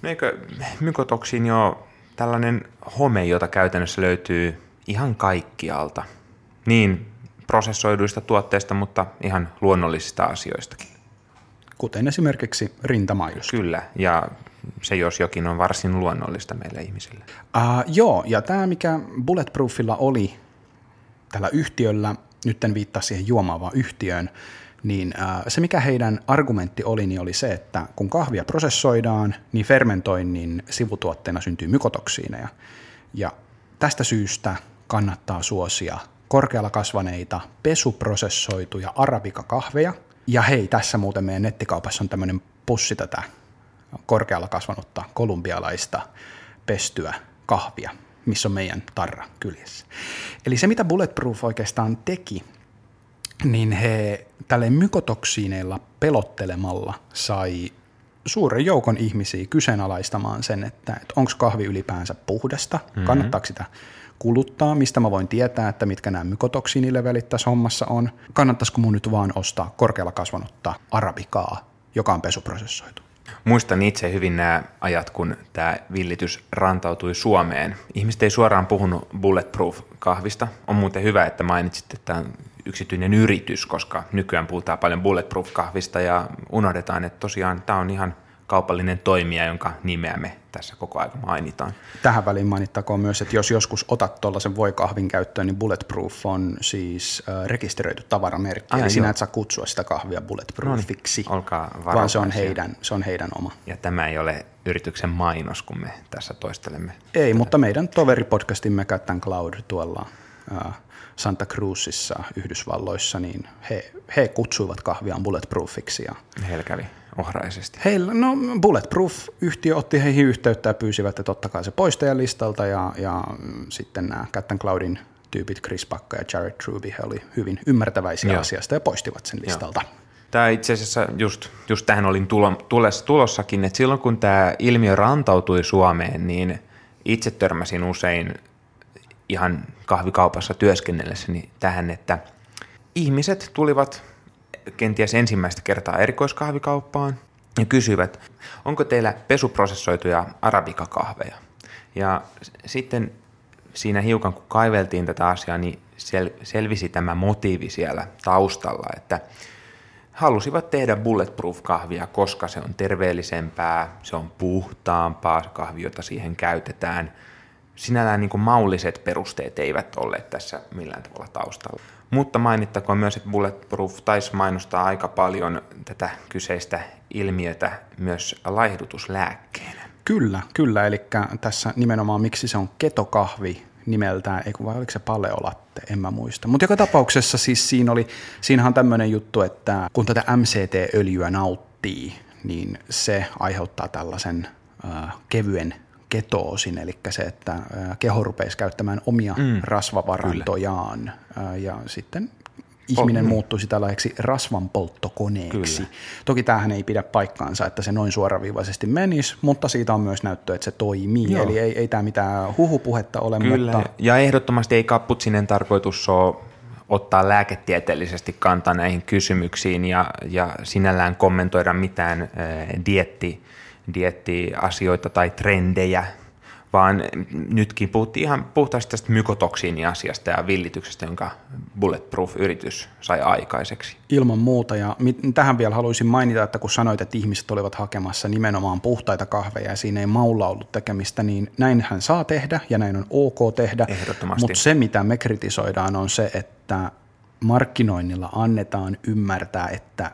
Speaker 2: Eikö mykotoksiini ole tällainen home, jota käytännössä löytyy ihan kaikkialta? Niin prosessoiduista tuotteista, mutta ihan luonnollisista asioistakin.
Speaker 1: Kuten esimerkiksi rintamaidosta.
Speaker 2: Kyllä, ja se jos jokin on varsin luonnollista meille ihmisille.
Speaker 1: Uh, joo, ja tämä mikä Bulletproofilla oli tällä yhtiöllä, nyt en viittaa siihen juomaavaan yhtiöön, niin uh, se mikä heidän argumentti oli, niin oli se, että kun kahvia prosessoidaan, niin fermentoinnin sivutuotteena syntyy mykotoksiineja. Ja tästä syystä kannattaa suosia korkealla kasvaneita pesuprosessoituja arabikakahveja. Ja hei, tässä muuten meidän nettikaupassa on tämmöinen pussi tätä korkealla kasvanutta kolumbialaista pestyä kahvia, missä on meidän tarra kyljessä. Eli se, mitä Bulletproof oikeastaan teki, niin he tälle mykotoksiineilla pelottelemalla sai suuren joukon ihmisiä kyseenalaistamaan sen, että, että onko kahvi ylipäänsä puhdasta, mm-hmm. kannattaako sitä kuluttaa, mistä mä voin tietää, että mitkä nämä mykotoksiinilevelit tässä hommassa on, kannattaisiko mun nyt vaan ostaa korkealla kasvanutta arabikaa, joka on pesuprosessoitu.
Speaker 2: Muistan itse hyvin nämä ajat, kun tämä villitys rantautui Suomeen. Ihmiset ei suoraan puhunut Bulletproof-kahvista. On muuten hyvä, että mainitsit, että tämä on yksityinen yritys, koska nykyään puhutaan paljon Bulletproof-kahvista ja unohdetaan, että tosiaan tämä on ihan kaupallinen toimija, jonka nimeä me tässä koko ajan mainitaan.
Speaker 1: Tähän väliin mainittakoon myös, että jos joskus otat tuollaisen voikahvin käyttöön, niin Bulletproof on siis äh, rekisteröity tavaramerkki, Ai, eli sinä et saa kutsua sitä kahvia Bulletproofiksi,
Speaker 2: no niin, olkaa
Speaker 1: vaan se on, heidän, se on heidän oma.
Speaker 2: Ja tämä ei ole yrityksen mainos, kun me tässä toistelemme.
Speaker 1: Ei, tätä. mutta meidän toveripodcastimme Cat Cloud tuolla äh, Santa Cruzissa Yhdysvalloissa, niin he, he kutsuivat kahviaan Bulletproofiksi. Ja
Speaker 2: Heillä kävi ohraisesti?
Speaker 1: Heillä, no Bulletproof-yhtiö otti heihin yhteyttä ja pyysivät, että totta kai se poistajalistalta ja, ja sitten nämä Cat Cloudin tyypit Chris Pakka ja Jared Truby, he oli hyvin ymmärtäväisiä Joo. asiasta ja poistivat sen listalta. Joo.
Speaker 2: Tämä itse asiassa just, just tähän olin tulo, tulos, tulossakin, että silloin kun tämä ilmiö rantautui Suomeen, niin itse törmäsin usein ihan kahvikaupassa työskennellessäni tähän, että ihmiset tulivat kenties ensimmäistä kertaa erikoiskahvikauppaan ja kysyivät, onko teillä pesuprosessoituja arabikakahveja. Ja sitten siinä hiukan kun kaiveltiin tätä asiaa, niin sel- selvisi tämä motiivi siellä taustalla, että halusivat tehdä bulletproof-kahvia, koska se on terveellisempää, se on puhtaampaa, se kahvi, jota siihen käytetään. Sinällään niin kuin maulliset perusteet eivät ole tässä millään tavalla taustalla. Mutta mainittakoon myös, että Bulletproof taisi mainostaa aika paljon tätä kyseistä ilmiötä myös laihdutuslääkkeenä.
Speaker 1: Kyllä, kyllä. Eli tässä nimenomaan miksi se on ketokahvi nimeltään, ei vai oliko se paleolatte, en mä muista. Mutta joka tapauksessa siis siinä oli, siinähän tämmöinen juttu, että kun tätä MCT-öljyä nauttii, niin se aiheuttaa tällaisen äh, kevyen ketoosin, eli se, että keho rupeisi käyttämään omia mm. rasvavarantojaan äh, ja sitten ihminen oh, muuttuisi tällaiseksi rasvanpolttokoneeksi. Kyllä. Toki tämähän ei pidä paikkaansa, että se noin suoraviivaisesti menisi, mutta siitä on myös näyttö, että se toimii. Joo. Eli ei, ei tämä mitään huhupuhetta ole.
Speaker 2: Kyllä,
Speaker 1: mutta...
Speaker 2: ja ehdottomasti ei kapputsinen tarkoitus ole ottaa lääketieteellisesti kantaa näihin kysymyksiin ja, ja sinällään kommentoida mitään äh, dietti, diettiasioita tai trendejä, vaan nytkin puhuttiin ihan puhtaasti tästä mykotoksiiniasiasta ja villityksestä, jonka Bulletproof-yritys sai aikaiseksi.
Speaker 1: Ilman muuta, ja tähän vielä haluaisin mainita, että kun sanoit, että ihmiset olivat hakemassa nimenomaan puhtaita kahveja ja siinä ei maulla ollut tekemistä, niin näinhän saa tehdä ja näin on ok tehdä, mutta se mitä me kritisoidaan on se, että markkinoinnilla annetaan ymmärtää, että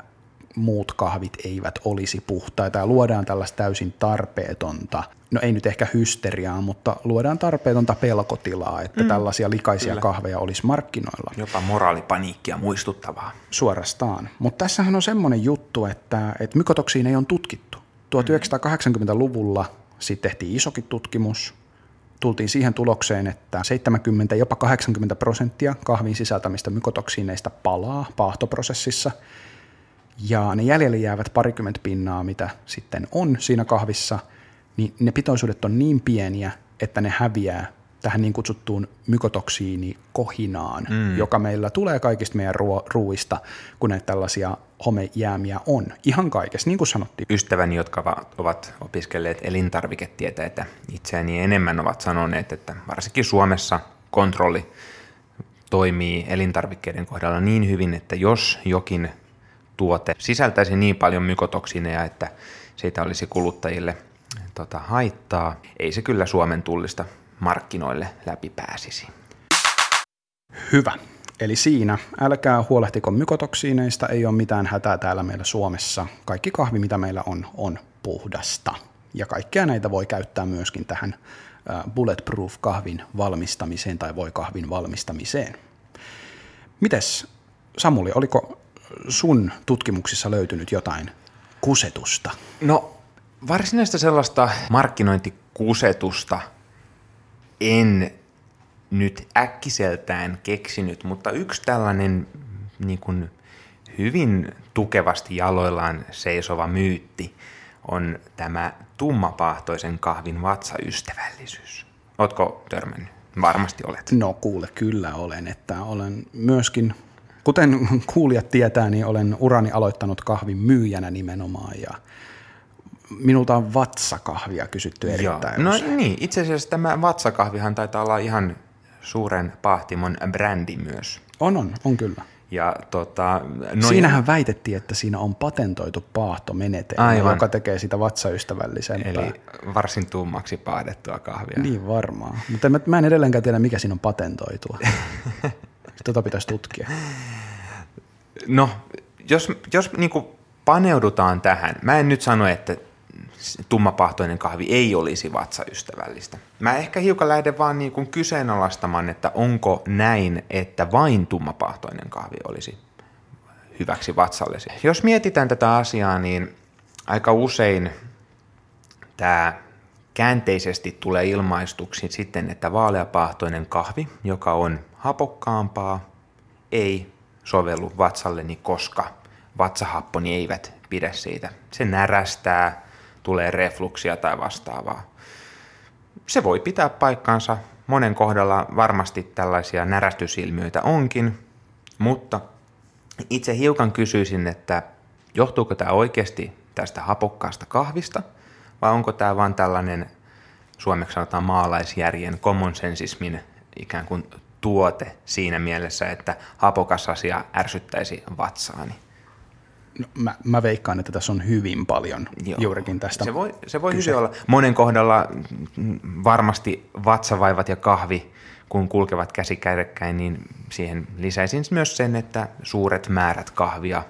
Speaker 1: muut kahvit eivät olisi puhtaita ja luodaan tällaista täysin tarpeetonta, no ei nyt ehkä hysteriaa, mutta luodaan tarpeetonta pelkotilaa, että mm. tällaisia likaisia Kyllä. kahveja olisi markkinoilla.
Speaker 2: Jopa moraalipaniikkia muistuttavaa.
Speaker 1: Suorastaan. Mutta tässähän on semmoinen juttu, että, että mykotoksiin ei ole tutkittu. 1980-luvulla sitten tehtiin isokin tutkimus, tultiin siihen tulokseen, että 70, jopa 80 prosenttia kahvin sisältämistä mykotoksiineista palaa paahtoprosessissa – ja ne jäljelle jäävät parikymmentä pinnaa, mitä sitten on siinä kahvissa, niin ne pitoisuudet on niin pieniä, että ne häviää tähän niin kutsuttuun mykotoksiinikohinaan, mm. joka meillä tulee kaikista meidän ruo- ruuista, kun näitä tällaisia homejäämiä on. Ihan kaikessa, niin kuin sanottiin.
Speaker 2: Ystäväni, jotka ovat opiskelleet elintarviketieteitä itseäni enemmän, ovat sanoneet, että varsinkin Suomessa kontrolli toimii elintarvikkeiden kohdalla niin hyvin, että jos jokin tuote sisältäisi niin paljon mykotoksineja, että siitä olisi kuluttajille tota, haittaa. Ei se kyllä Suomen tullista markkinoille läpi pääsisi.
Speaker 1: Hyvä. Eli siinä, älkää huolehtiko mykotoksiineista, ei ole mitään hätää täällä meillä Suomessa. Kaikki kahvi, mitä meillä on, on puhdasta. Ja kaikkea näitä voi käyttää myöskin tähän bulletproof-kahvin valmistamiseen tai voi kahvin valmistamiseen. Mites Samuli, oliko sun tutkimuksissa löytynyt jotain kusetusta?
Speaker 2: No varsinaista sellaista markkinointikusetusta en nyt äkkiseltään keksinyt, mutta yksi tällainen niin kuin hyvin tukevasti jaloillaan seisova myytti on tämä tummapahtoisen kahvin vatsaystävällisyys. Ootko törmännyt? Varmasti olet.
Speaker 1: No kuule, kyllä olen, että olen myöskin Kuten kuulijat tietää, niin olen urani aloittanut kahvin myyjänä nimenomaan ja minulta on vatsakahvia kysytty erittäin
Speaker 2: Joo. No niin, itse asiassa tämä vatsakahvihan taitaa olla ihan suuren pahtimon brändi myös.
Speaker 1: On, on, on kyllä.
Speaker 2: Ja tota,
Speaker 1: noin... Siinähän väitettiin, että siinä on patentoitu paahtomenetelmä, Aivan. joka tekee sitä vatsaystävällisempää.
Speaker 2: Eli varsin tummaksi paadettua kahvia.
Speaker 1: Niin varmaan, mutta mä en edelleenkään tiedä, mikä siinä on patentoitua. Tota pitäisi tutkia.
Speaker 2: No, jos, jos niin paneudutaan tähän, mä en nyt sano, että tummapahtoinen kahvi ei olisi vatsaystävällistä. Mä ehkä hiukan lähden vaan niin kuin kyseenalaistamaan, että onko näin, että vain tummapahtoinen kahvi olisi hyväksi vatsallesi. Jos mietitään tätä asiaa, niin aika usein tämä käänteisesti tulee ilmaistuksi sitten, että vaaleapahtoinen kahvi, joka on hapokkaampaa, ei sovellu vatsalleni, koska vatsahapponi eivät pidä siitä. Se närästää, tulee refluksia tai vastaavaa. Se voi pitää paikkansa. Monen kohdalla varmasti tällaisia närästysilmiöitä onkin, mutta itse hiukan kysyisin, että johtuuko tämä oikeasti tästä hapokkaasta kahvista vai onko tämä vain tällainen suomeksi sanotaan maalaisjärjen, common sensismin ikään kuin tuote siinä mielessä, että hapokas asia ärsyttäisi vatsaani?
Speaker 1: No, mä, mä veikkaan, että tässä on hyvin paljon Joo. juurikin tästä
Speaker 2: Se voi, se voi hyvin olla. Monen kohdalla varmasti vatsavaivat ja kahvi, kun kulkevat käsi kädekkäin, niin siihen lisäisin myös sen, että suuret määrät kahvia,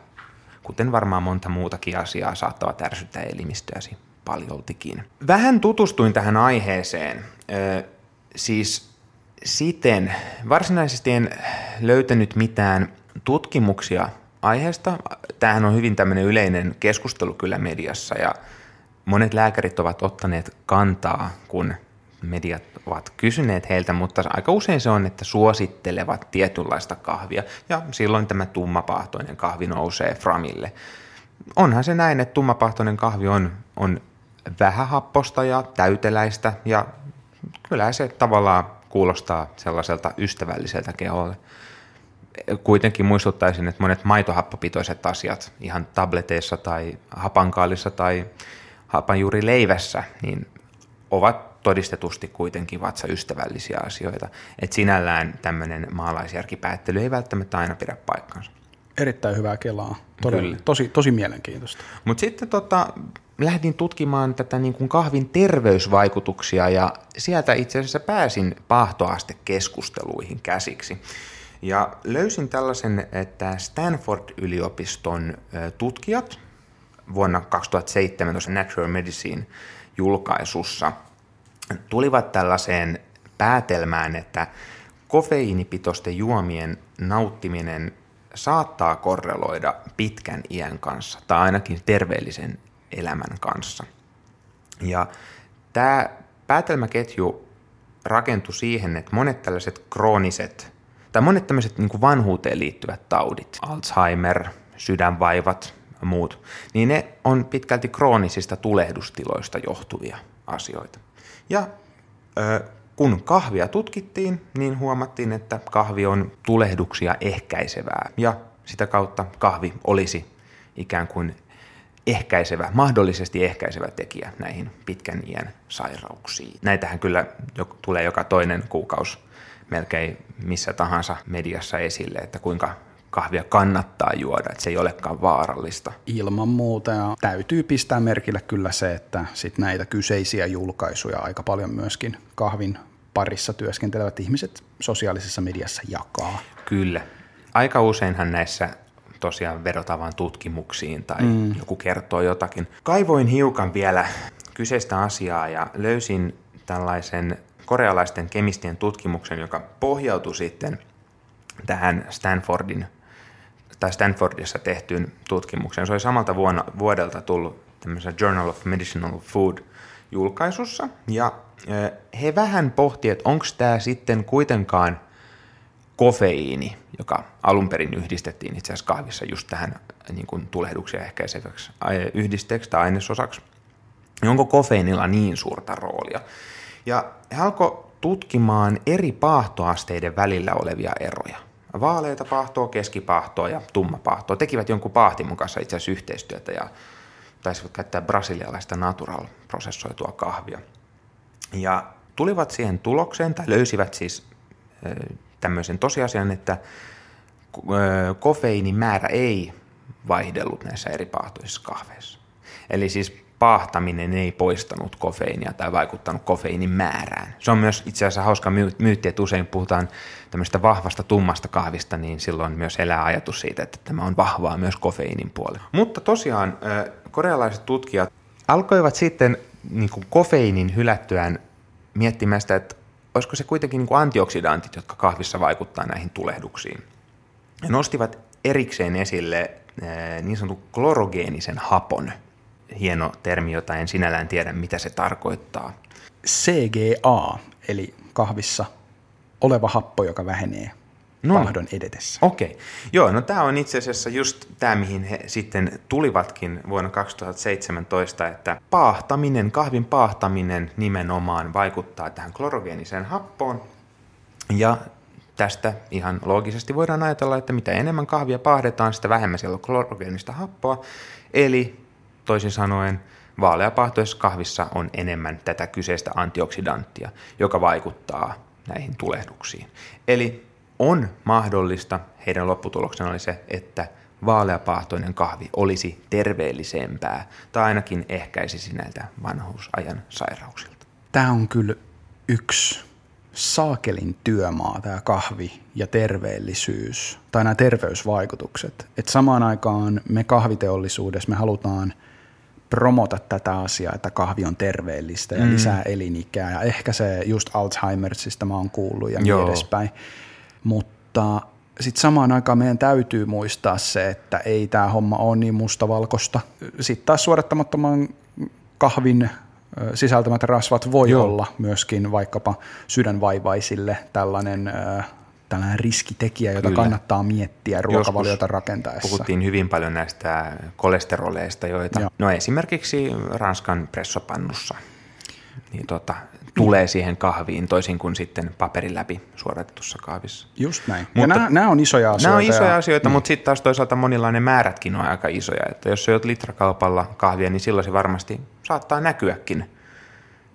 Speaker 2: kuten varmaan monta muutakin asiaa, saattavat ärsyttää elimistöäsi paljoltikin. Vähän tutustuin tähän aiheeseen. Siis siten varsinaisesti en löytänyt mitään tutkimuksia aiheesta. Tämähän on hyvin tämmöinen yleinen keskustelu kyllä mediassa ja monet lääkärit ovat ottaneet kantaa, kun mediat ovat kysyneet heiltä, mutta aika usein se on, että suosittelevat tietynlaista kahvia ja silloin tämä tummapahtoinen kahvi nousee framille. Onhan se näin, että tummapahtoinen kahvi on, on vähähapposta ja täyteläistä ja kyllä se tavallaan kuulostaa sellaiselta ystävälliseltä keholle. Kuitenkin muistuttaisin, että monet maitohappopitoiset asiat ihan tableteissa tai hapankaalissa tai hapanjuurileivässä, niin ovat todistetusti kuitenkin vatsaystävällisiä asioita. Et sinällään tämmöinen maalaisjärkipäättely ei välttämättä aina pidä paikkansa.
Speaker 1: Erittäin hyvää kelaa. Todella, tosi, tosi mielenkiintoista.
Speaker 2: Mutta sitten tota, lähdin tutkimaan tätä niin kuin kahvin terveysvaikutuksia ja sieltä itse asiassa pääsin paahtoastekeskusteluihin käsiksi. Ja löysin tällaisen, että Stanford-yliopiston tutkijat vuonna 2017 Natural Medicine julkaisussa tulivat tällaiseen päätelmään, että kofeiinipitoisten juomien nauttiminen saattaa korreloida pitkän iän kanssa tai ainakin terveellisen elämän kanssa. Ja tämä päätelmäketju rakentui siihen, että monet tällaiset krooniset tai monet tämmöiset niin vanhuuteen liittyvät taudit, Alzheimer, sydänvaivat ja muut, niin ne on pitkälti kroonisista tulehdustiloista johtuvia asioita. Ja ö, kun kahvia tutkittiin, niin huomattiin, että kahvi on tulehduksia ehkäisevää ja sitä kautta kahvi olisi ikään kuin ehkäisevä, mahdollisesti ehkäisevä tekijä näihin pitkän iän sairauksiin. Näitähän kyllä jo, tulee joka toinen kuukausi melkein missä tahansa mediassa esille, että kuinka kahvia kannattaa juoda, että se ei olekaan vaarallista.
Speaker 1: Ilman muuta ja täytyy pistää merkille kyllä se, että sit näitä kyseisiä julkaisuja aika paljon myöskin kahvin parissa työskentelevät ihmiset sosiaalisessa mediassa jakaa.
Speaker 2: Kyllä. Aika useinhan näissä tosiaan vedotaan vain tutkimuksiin tai mm. joku kertoo jotakin. Kaivoin hiukan vielä kyseistä asiaa ja löysin tällaisen korealaisten kemistien tutkimuksen, joka pohjautui sitten tähän Stanfordin tai Stanfordissa tehtyyn tutkimukseen. Se oli samalta vuonna, vuodelta tullut tämmöisessä Journal of Medicinal Food julkaisussa. Ja he vähän pohtivat, että onko tämä sitten kuitenkaan kofeiini, joka alun perin yhdistettiin itse asiassa kahvissa just tähän niin kuin tulehduksia ehkäiseväksi yhdisteeksi tai ainesosaksi. Niin onko kofeiinilla niin suurta roolia? Ja he alkoi tutkimaan eri paahtoasteiden välillä olevia eroja. Vaaleita paahtoa, keskipahtoa ja tummapahtoa. Tekivät jonkun paahtimon kanssa itse asiassa yhteistyötä ja taisivat käyttää brasilialaista natural-prosessoitua kahvia. Ja tulivat siihen tulokseen, tai löysivät siis tämmöisen tosiasian, että kofeiinin määrä ei vaihdellut näissä eri paahtoisissa kahveissa. Eli siis paahtaminen ei poistanut kofeiinia tai vaikuttanut kofeiinin määrään. Se on myös itse asiassa hauska myytti, että usein puhutaan tämmöistä vahvasta tummasta kahvista, niin silloin myös elää ajatus siitä, että tämä on vahvaa myös kofeiinin puolella. Mutta tosiaan korealaiset tutkijat alkoivat sitten niin kofeiinin hylättyään miettimään sitä, että olisiko se kuitenkin niin kuin antioksidantit, jotka kahvissa vaikuttaa näihin tulehduksiin. Ja nostivat erikseen esille niin sanotun klorogeenisen hapon – hieno termi, jota en sinällään tiedä, mitä se tarkoittaa.
Speaker 1: CGA, eli kahvissa oleva happo, joka vähenee no. pahdon edetessä.
Speaker 2: Okei. Okay. Joo, no tämä on itse asiassa just tämä, mihin he sitten tulivatkin vuonna 2017, että paahtaminen, kahvin paahtaminen nimenomaan vaikuttaa tähän klorogeeniseen happoon. Ja tästä ihan loogisesti voidaan ajatella, että mitä enemmän kahvia paahdetaan, sitä vähemmän siellä on klorogeenista happoa. Eli Toisin sanoen, vaaleapahtoisessa kahvissa on enemmän tätä kyseistä antioksidanttia, joka vaikuttaa näihin tulehduksiin. Eli on mahdollista, heidän lopputuloksena oli se, että vaaleapahtoinen kahvi olisi terveellisempää tai ainakin ehkäisisi näiltä vanhuusajan sairauksilta.
Speaker 1: Tämä on kyllä yksi saakelin työmaa, tämä kahvi ja terveellisyys, tai nämä terveysvaikutukset. Et samaan aikaan me kahviteollisuudessa me halutaan – promota tätä asiaa, että kahvi on terveellistä ja mm. lisää elinikää. Ja ehkä se just Alzheimersista mä oon kuullut ja niin edespäin. Mutta sitten samaan aikaan meidän täytyy muistaa se, että ei tämä homma ole niin mustavalkosta. Sitten taas suodattamattoman kahvin sisältämät rasvat voi Joo. olla myöskin vaikkapa sydänvaivaisille tällainen tällainen riskitekijä, jota Kyllä. kannattaa miettiä ruokavaliota Joskus rakentaessa.
Speaker 2: Puhuttiin hyvin paljon näistä kolesteroleista, joita Joo. no esimerkiksi Ranskan pressopannussa niin tota, tulee siihen kahviin, toisin kuin sitten paperin läpi suodatetussa kahvissa.
Speaker 1: Just näin. Mutta, ja nämä, nämä on isoja asioita.
Speaker 2: Nämä on isoja ja, asioita, niin. mutta sitten taas toisaalta monilla ne määrätkin on aika isoja. Että jos syöt litrakaupalla kahvia, niin silloin se varmasti saattaa näkyäkin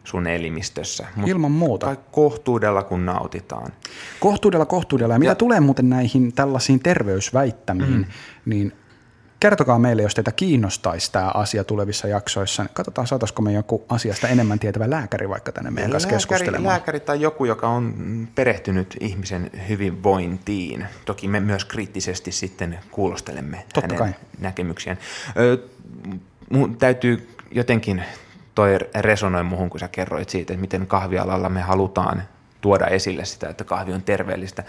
Speaker 2: sun elimistössä.
Speaker 1: Mut Ilman muuta. Tai
Speaker 2: kohtuudella, kun nautitaan.
Speaker 1: Kohtuudella, kohtuudella. Ja, ja mitä tulee muuten näihin tällaisiin terveysväittämiin, mm. niin kertokaa meille, jos teitä kiinnostaisi tämä asia tulevissa jaksoissa. Katsotaan, saataisiko me joku asiasta enemmän tietävä lääkäri vaikka tänne meidän kanssa keskustelemaan.
Speaker 2: Lääkäri tai joku, joka on perehtynyt ihmisen hyvinvointiin. Toki me myös kriittisesti sitten kuulostelemme Totta hänen kai. näkemyksiään. Ö, mun täytyy jotenkin, toi resonoi muhun, kun sä kerroit siitä, että miten kahvialalla me halutaan tuoda esille sitä, että kahvi on terveellistä.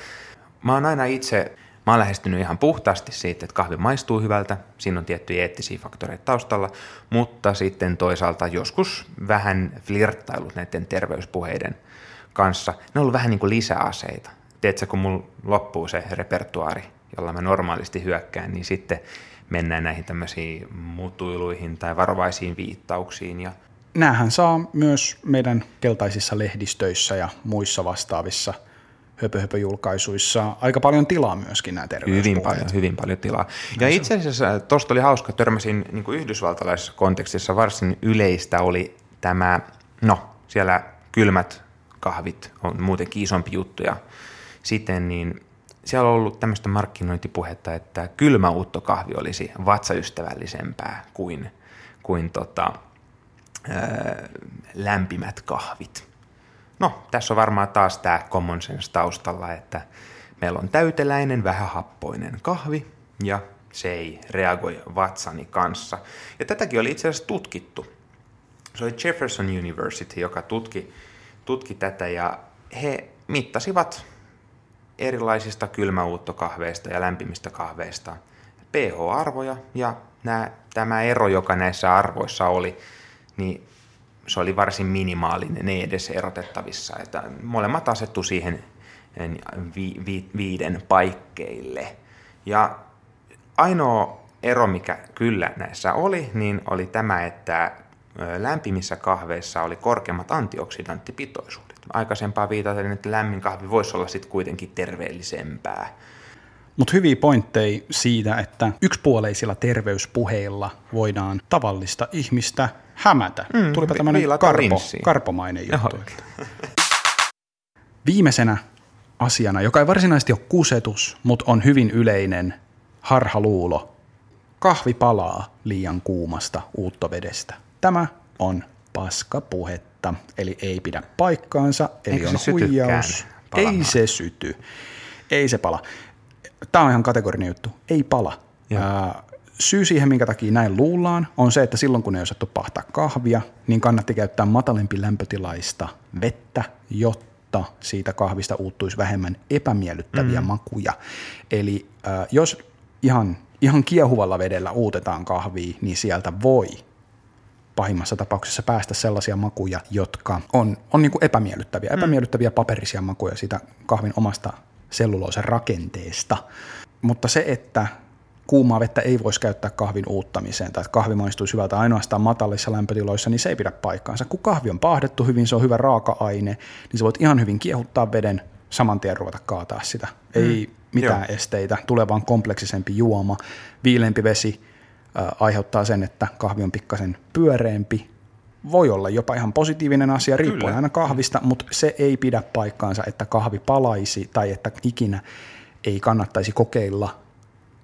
Speaker 2: Mä oon aina itse Mä oon lähestynyt ihan puhtaasti siitä, että kahvi maistuu hyvältä, siinä on tiettyjä eettisiä faktoreita taustalla, mutta sitten toisaalta joskus vähän flirttailut näiden terveyspuheiden kanssa. Ne on ollut vähän niin kuin lisäaseita. Tiedätkö, kun mulla loppuu se repertuaari, jolla mä normaalisti hyökkään, niin sitten mennään näihin tämmöisiin mutuiluihin tai varovaisiin viittauksiin. Ja
Speaker 1: Nämähän saa myös meidän keltaisissa lehdistöissä ja muissa vastaavissa – höpö-höpö-julkaisuissa aika paljon tilaa myöskin nämä
Speaker 2: Hyvin paljon, hyvin paljon tilaa. Ja itse asiassa tuosta oli hauska, törmäsin niin kuin yhdysvaltalaisessa kontekstissa varsin yleistä oli tämä, no siellä kylmät kahvit on muutenkin isompi juttu ja sitten niin siellä on ollut tämmöistä markkinointipuhetta, että kylmä kahvi olisi vatsaystävällisempää kuin, kuin tota, ää, lämpimät kahvit. No, tässä on varmaan taas tämä common sense taustalla, että meillä on täyteläinen, vähähappoinen kahvi ja se ei reagoi vatsani kanssa. Ja tätäkin oli itse asiassa tutkittu. Se oli Jefferson University, joka tutki, tutki tätä ja he mittasivat erilaisista kylmäuuttokahveista ja lämpimistä kahveista pH-arvoja ja nämä, tämä ero, joka näissä arvoissa oli, niin se oli varsin minimaalinen, ei edes erotettavissa. Että molemmat asettu siihen vi, vi, viiden paikkeille. Ja ainoa ero, mikä kyllä näissä oli, niin oli tämä, että lämpimissä kahveissa oli korkeammat antioksidanttipitoisuudet. Aikaisempaa viitaten, että lämmin kahvi voisi olla sitten kuitenkin terveellisempää.
Speaker 1: Mutta hyviä pointteja siitä, että yksipuoleisilla terveyspuheilla voidaan tavallista ihmistä hämätä. Mm, Tulipa tämmöinen karpo, karpomainen juttu. Viimeisenä asiana, joka ei varsinaisesti ole kusetus, mutta on hyvin yleinen harhaluulo. Kahvi palaa liian kuumasta uuttovedestä. Tämä on paskapuhetta, eli ei pidä paikkaansa, eli Eikö on huijaus. Ei se syty. Ei se pala. Tämä on ihan kategorinen juttu. Ei pala. Ää, syy siihen, minkä takia näin luullaan, on se, että silloin kun ei osattu pahtaa kahvia, niin kannatti käyttää matalempi lämpötilaista vettä, jotta siitä kahvista uuttuisi vähemmän epämiellyttäviä mm. makuja. Eli äh, jos ihan, ihan kiehuvalla vedellä uutetaan kahvia, niin sieltä voi pahimmassa tapauksessa päästä sellaisia makuja, jotka on, on niin kuin epämiellyttäviä, mm. epämiellyttäviä paperisia makuja siitä kahvin omasta selluloosen rakenteesta. Mutta se, että kuumaa vettä ei voisi käyttää kahvin uuttamiseen tai että kahvi maistuisi hyvältä ainoastaan matalissa lämpötiloissa, niin se ei pidä paikkaansa. Kun kahvi on pahdettu hyvin, se on hyvä raaka-aine, niin sä voit ihan hyvin kiehuttaa veden, saman tien ruveta kaataa sitä. Ei mm. mitään Joo. esteitä, tulee vaan kompleksisempi juoma. Viileämpi vesi äh, aiheuttaa sen, että kahvi on pikkasen pyöreämpi. Voi olla jopa ihan positiivinen asia, riippuen aina kahvista, mutta se ei pidä paikkaansa, että kahvi palaisi tai että ikinä ei kannattaisi kokeilla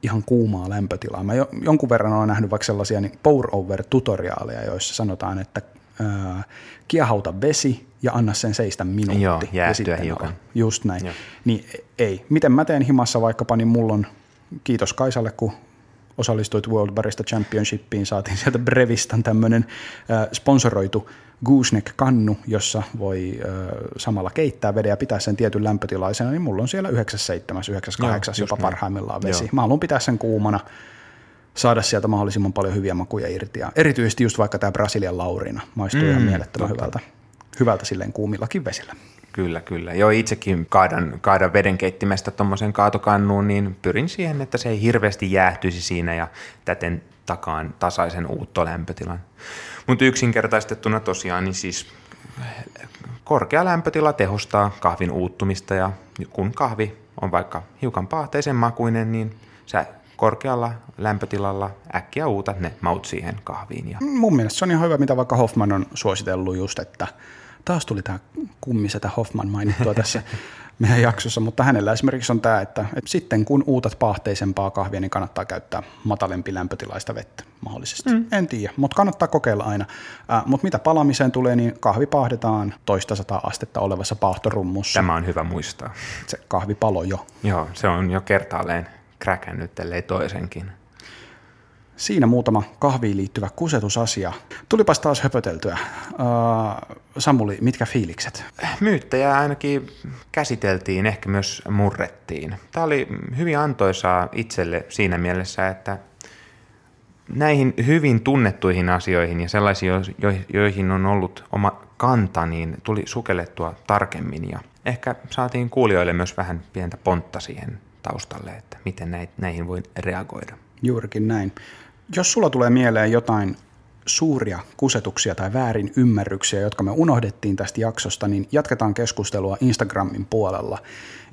Speaker 1: ihan kuumaa lämpötilaa. Mä jo, jonkun verran olen nähnyt vaikka sellaisia niin pour-over-tutoriaaleja, joissa sanotaan, että ää, kiehauta vesi ja anna sen seistä minuutti.
Speaker 2: Joo, ja hiukan.
Speaker 1: Just näin. Joo. Niin ei. Miten mä teen himassa vaikkapa, niin mulla on, kiitos Kaisalle, kun osallistuit World Barista Championshipiin, saatiin sieltä Brevistan tämmöinen sponsoroitu gooseneck-kannu, jossa voi ö, samalla keittää veden ja pitää sen tietyn lämpötilaisena, niin mulla on siellä 97, 98
Speaker 2: Joo,
Speaker 1: jopa
Speaker 2: näin.
Speaker 1: parhaimmillaan vesi.
Speaker 2: Joo.
Speaker 1: Mä haluan pitää sen kuumana, saada sieltä mahdollisimman paljon hyviä makuja irti. Ja erityisesti just vaikka tämä Brasilian laurina maistuu mm, ihan mielettömän hyvältä, hyvältä silleen kuumillakin vesillä.
Speaker 2: Kyllä, kyllä. Joo, itsekin kaadan, kaadan vedenkeittimestä tuommoisen kaatokannuun, niin pyrin siihen, että se ei hirveästi jäähtyisi siinä ja täten takaan tasaisen uuttolämpötilan. Mutta yksinkertaistettuna tosiaan, niin siis korkea lämpötila tehostaa kahvin uuttumista ja kun kahvi on vaikka hiukan pahteisen makuinen, niin sä korkealla lämpötilalla äkkiä uutat ne maut siihen kahviin. Ja
Speaker 1: Mun mielestä se on ihan hyvä, mitä vaikka Hoffman on suositellut just, että taas tuli tämä kummisetä Hoffman mainittua tässä meidän jaksossa, mutta hänellä esimerkiksi on tämä, että, että sitten kun uutat pahteisempaa kahvia, niin kannattaa käyttää matalempi lämpötilaista vettä mahdollisesti. Mm. En tiedä, mutta kannattaa kokeilla aina. Äh, mutta mitä palamiseen tulee, niin kahvi paahdetaan toista sata astetta olevassa paahtorummussa.
Speaker 2: tämä on hyvä muistaa.
Speaker 1: Se kahvi palo jo.
Speaker 2: Joo, se on jo kertaalleen kräkännyt, ellei toisenkin.
Speaker 1: Siinä muutama kahviin liittyvä kusetusasia. Tulipas taas höpöteltyä. Uh, Samuli, mitkä fiilikset?
Speaker 2: Myyttejä ainakin käsiteltiin, ehkä myös murrettiin. Tämä oli hyvin antoisaa itselle siinä mielessä, että näihin hyvin tunnettuihin asioihin ja sellaisiin, jo- joihin on ollut oma kanta, niin tuli sukellettua tarkemmin ja ehkä saatiin kuulijoille myös vähän pientä pontta siihen taustalle, että miten näihin voi reagoida.
Speaker 1: Juurikin näin. Jos sulla tulee mieleen jotain suuria kusetuksia tai väärin ymmärryksiä, jotka me unohdettiin tästä jaksosta, niin jatketaan keskustelua Instagramin puolella.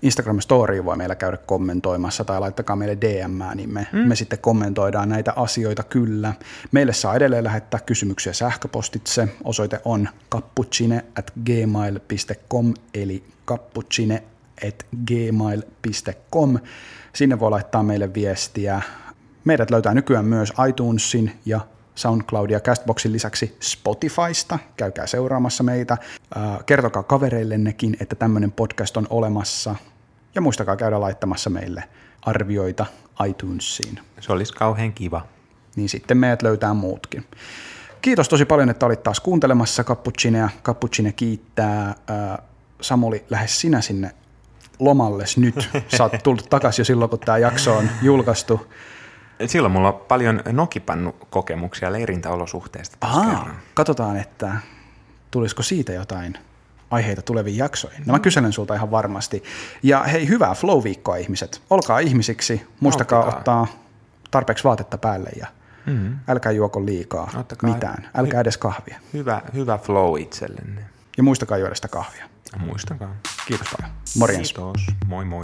Speaker 1: Instagram Story voi meillä käydä kommentoimassa tai laittakaa meille DM, niin me, mm. me sitten kommentoidaan näitä asioita kyllä. Meille saa edelleen lähettää kysymyksiä sähköpostitse. Osoite on cappuccine at gmail.com eli cappuccine at gmail.com. Sinne voi laittaa meille viestiä. Meidät löytää nykyään myös iTunesin ja SoundCloud ja Castboxin lisäksi Spotifysta. Käykää seuraamassa meitä. Kertokaa kavereillennekin, että tämmöinen podcast on olemassa. Ja muistakaa käydä laittamassa meille arvioita iTunesiin.
Speaker 2: Se olisi kauhean kiva.
Speaker 1: Niin sitten meidät löytää muutkin. Kiitos tosi paljon, että olit taas kuuntelemassa Cappuccinea. Cappuccine kiittää. Ää, Samuli, lähes sinä sinne lomalles nyt. Sä oot tullut takaisin jo silloin, kun tämä jakso on julkaistu.
Speaker 2: Silloin mulla on paljon nokipannu-kokemuksia leirintäolosuhteista. tässä
Speaker 1: Aa,
Speaker 2: kerran.
Speaker 1: katsotaan, että tulisiko siitä jotain aiheita tuleviin jaksoihin. No mä kyselen sulta ihan varmasti. Ja hei, hyvää flow-viikkoa ihmiset. Olkaa ihmisiksi, muistakaa
Speaker 2: Nauttikaa.
Speaker 1: ottaa tarpeeksi vaatetta päälle ja mm-hmm. älkää juoko liikaa
Speaker 2: Ottakaa-
Speaker 1: mitään. Älkää edes kahvia.
Speaker 2: Hyvä, hyvä flow itsellenne.
Speaker 1: Ja muistakaa juoda sitä kahvia.
Speaker 2: Muistakaa.
Speaker 1: Kiitos paljon. Morjens.
Speaker 2: Kiitos. Moi moi.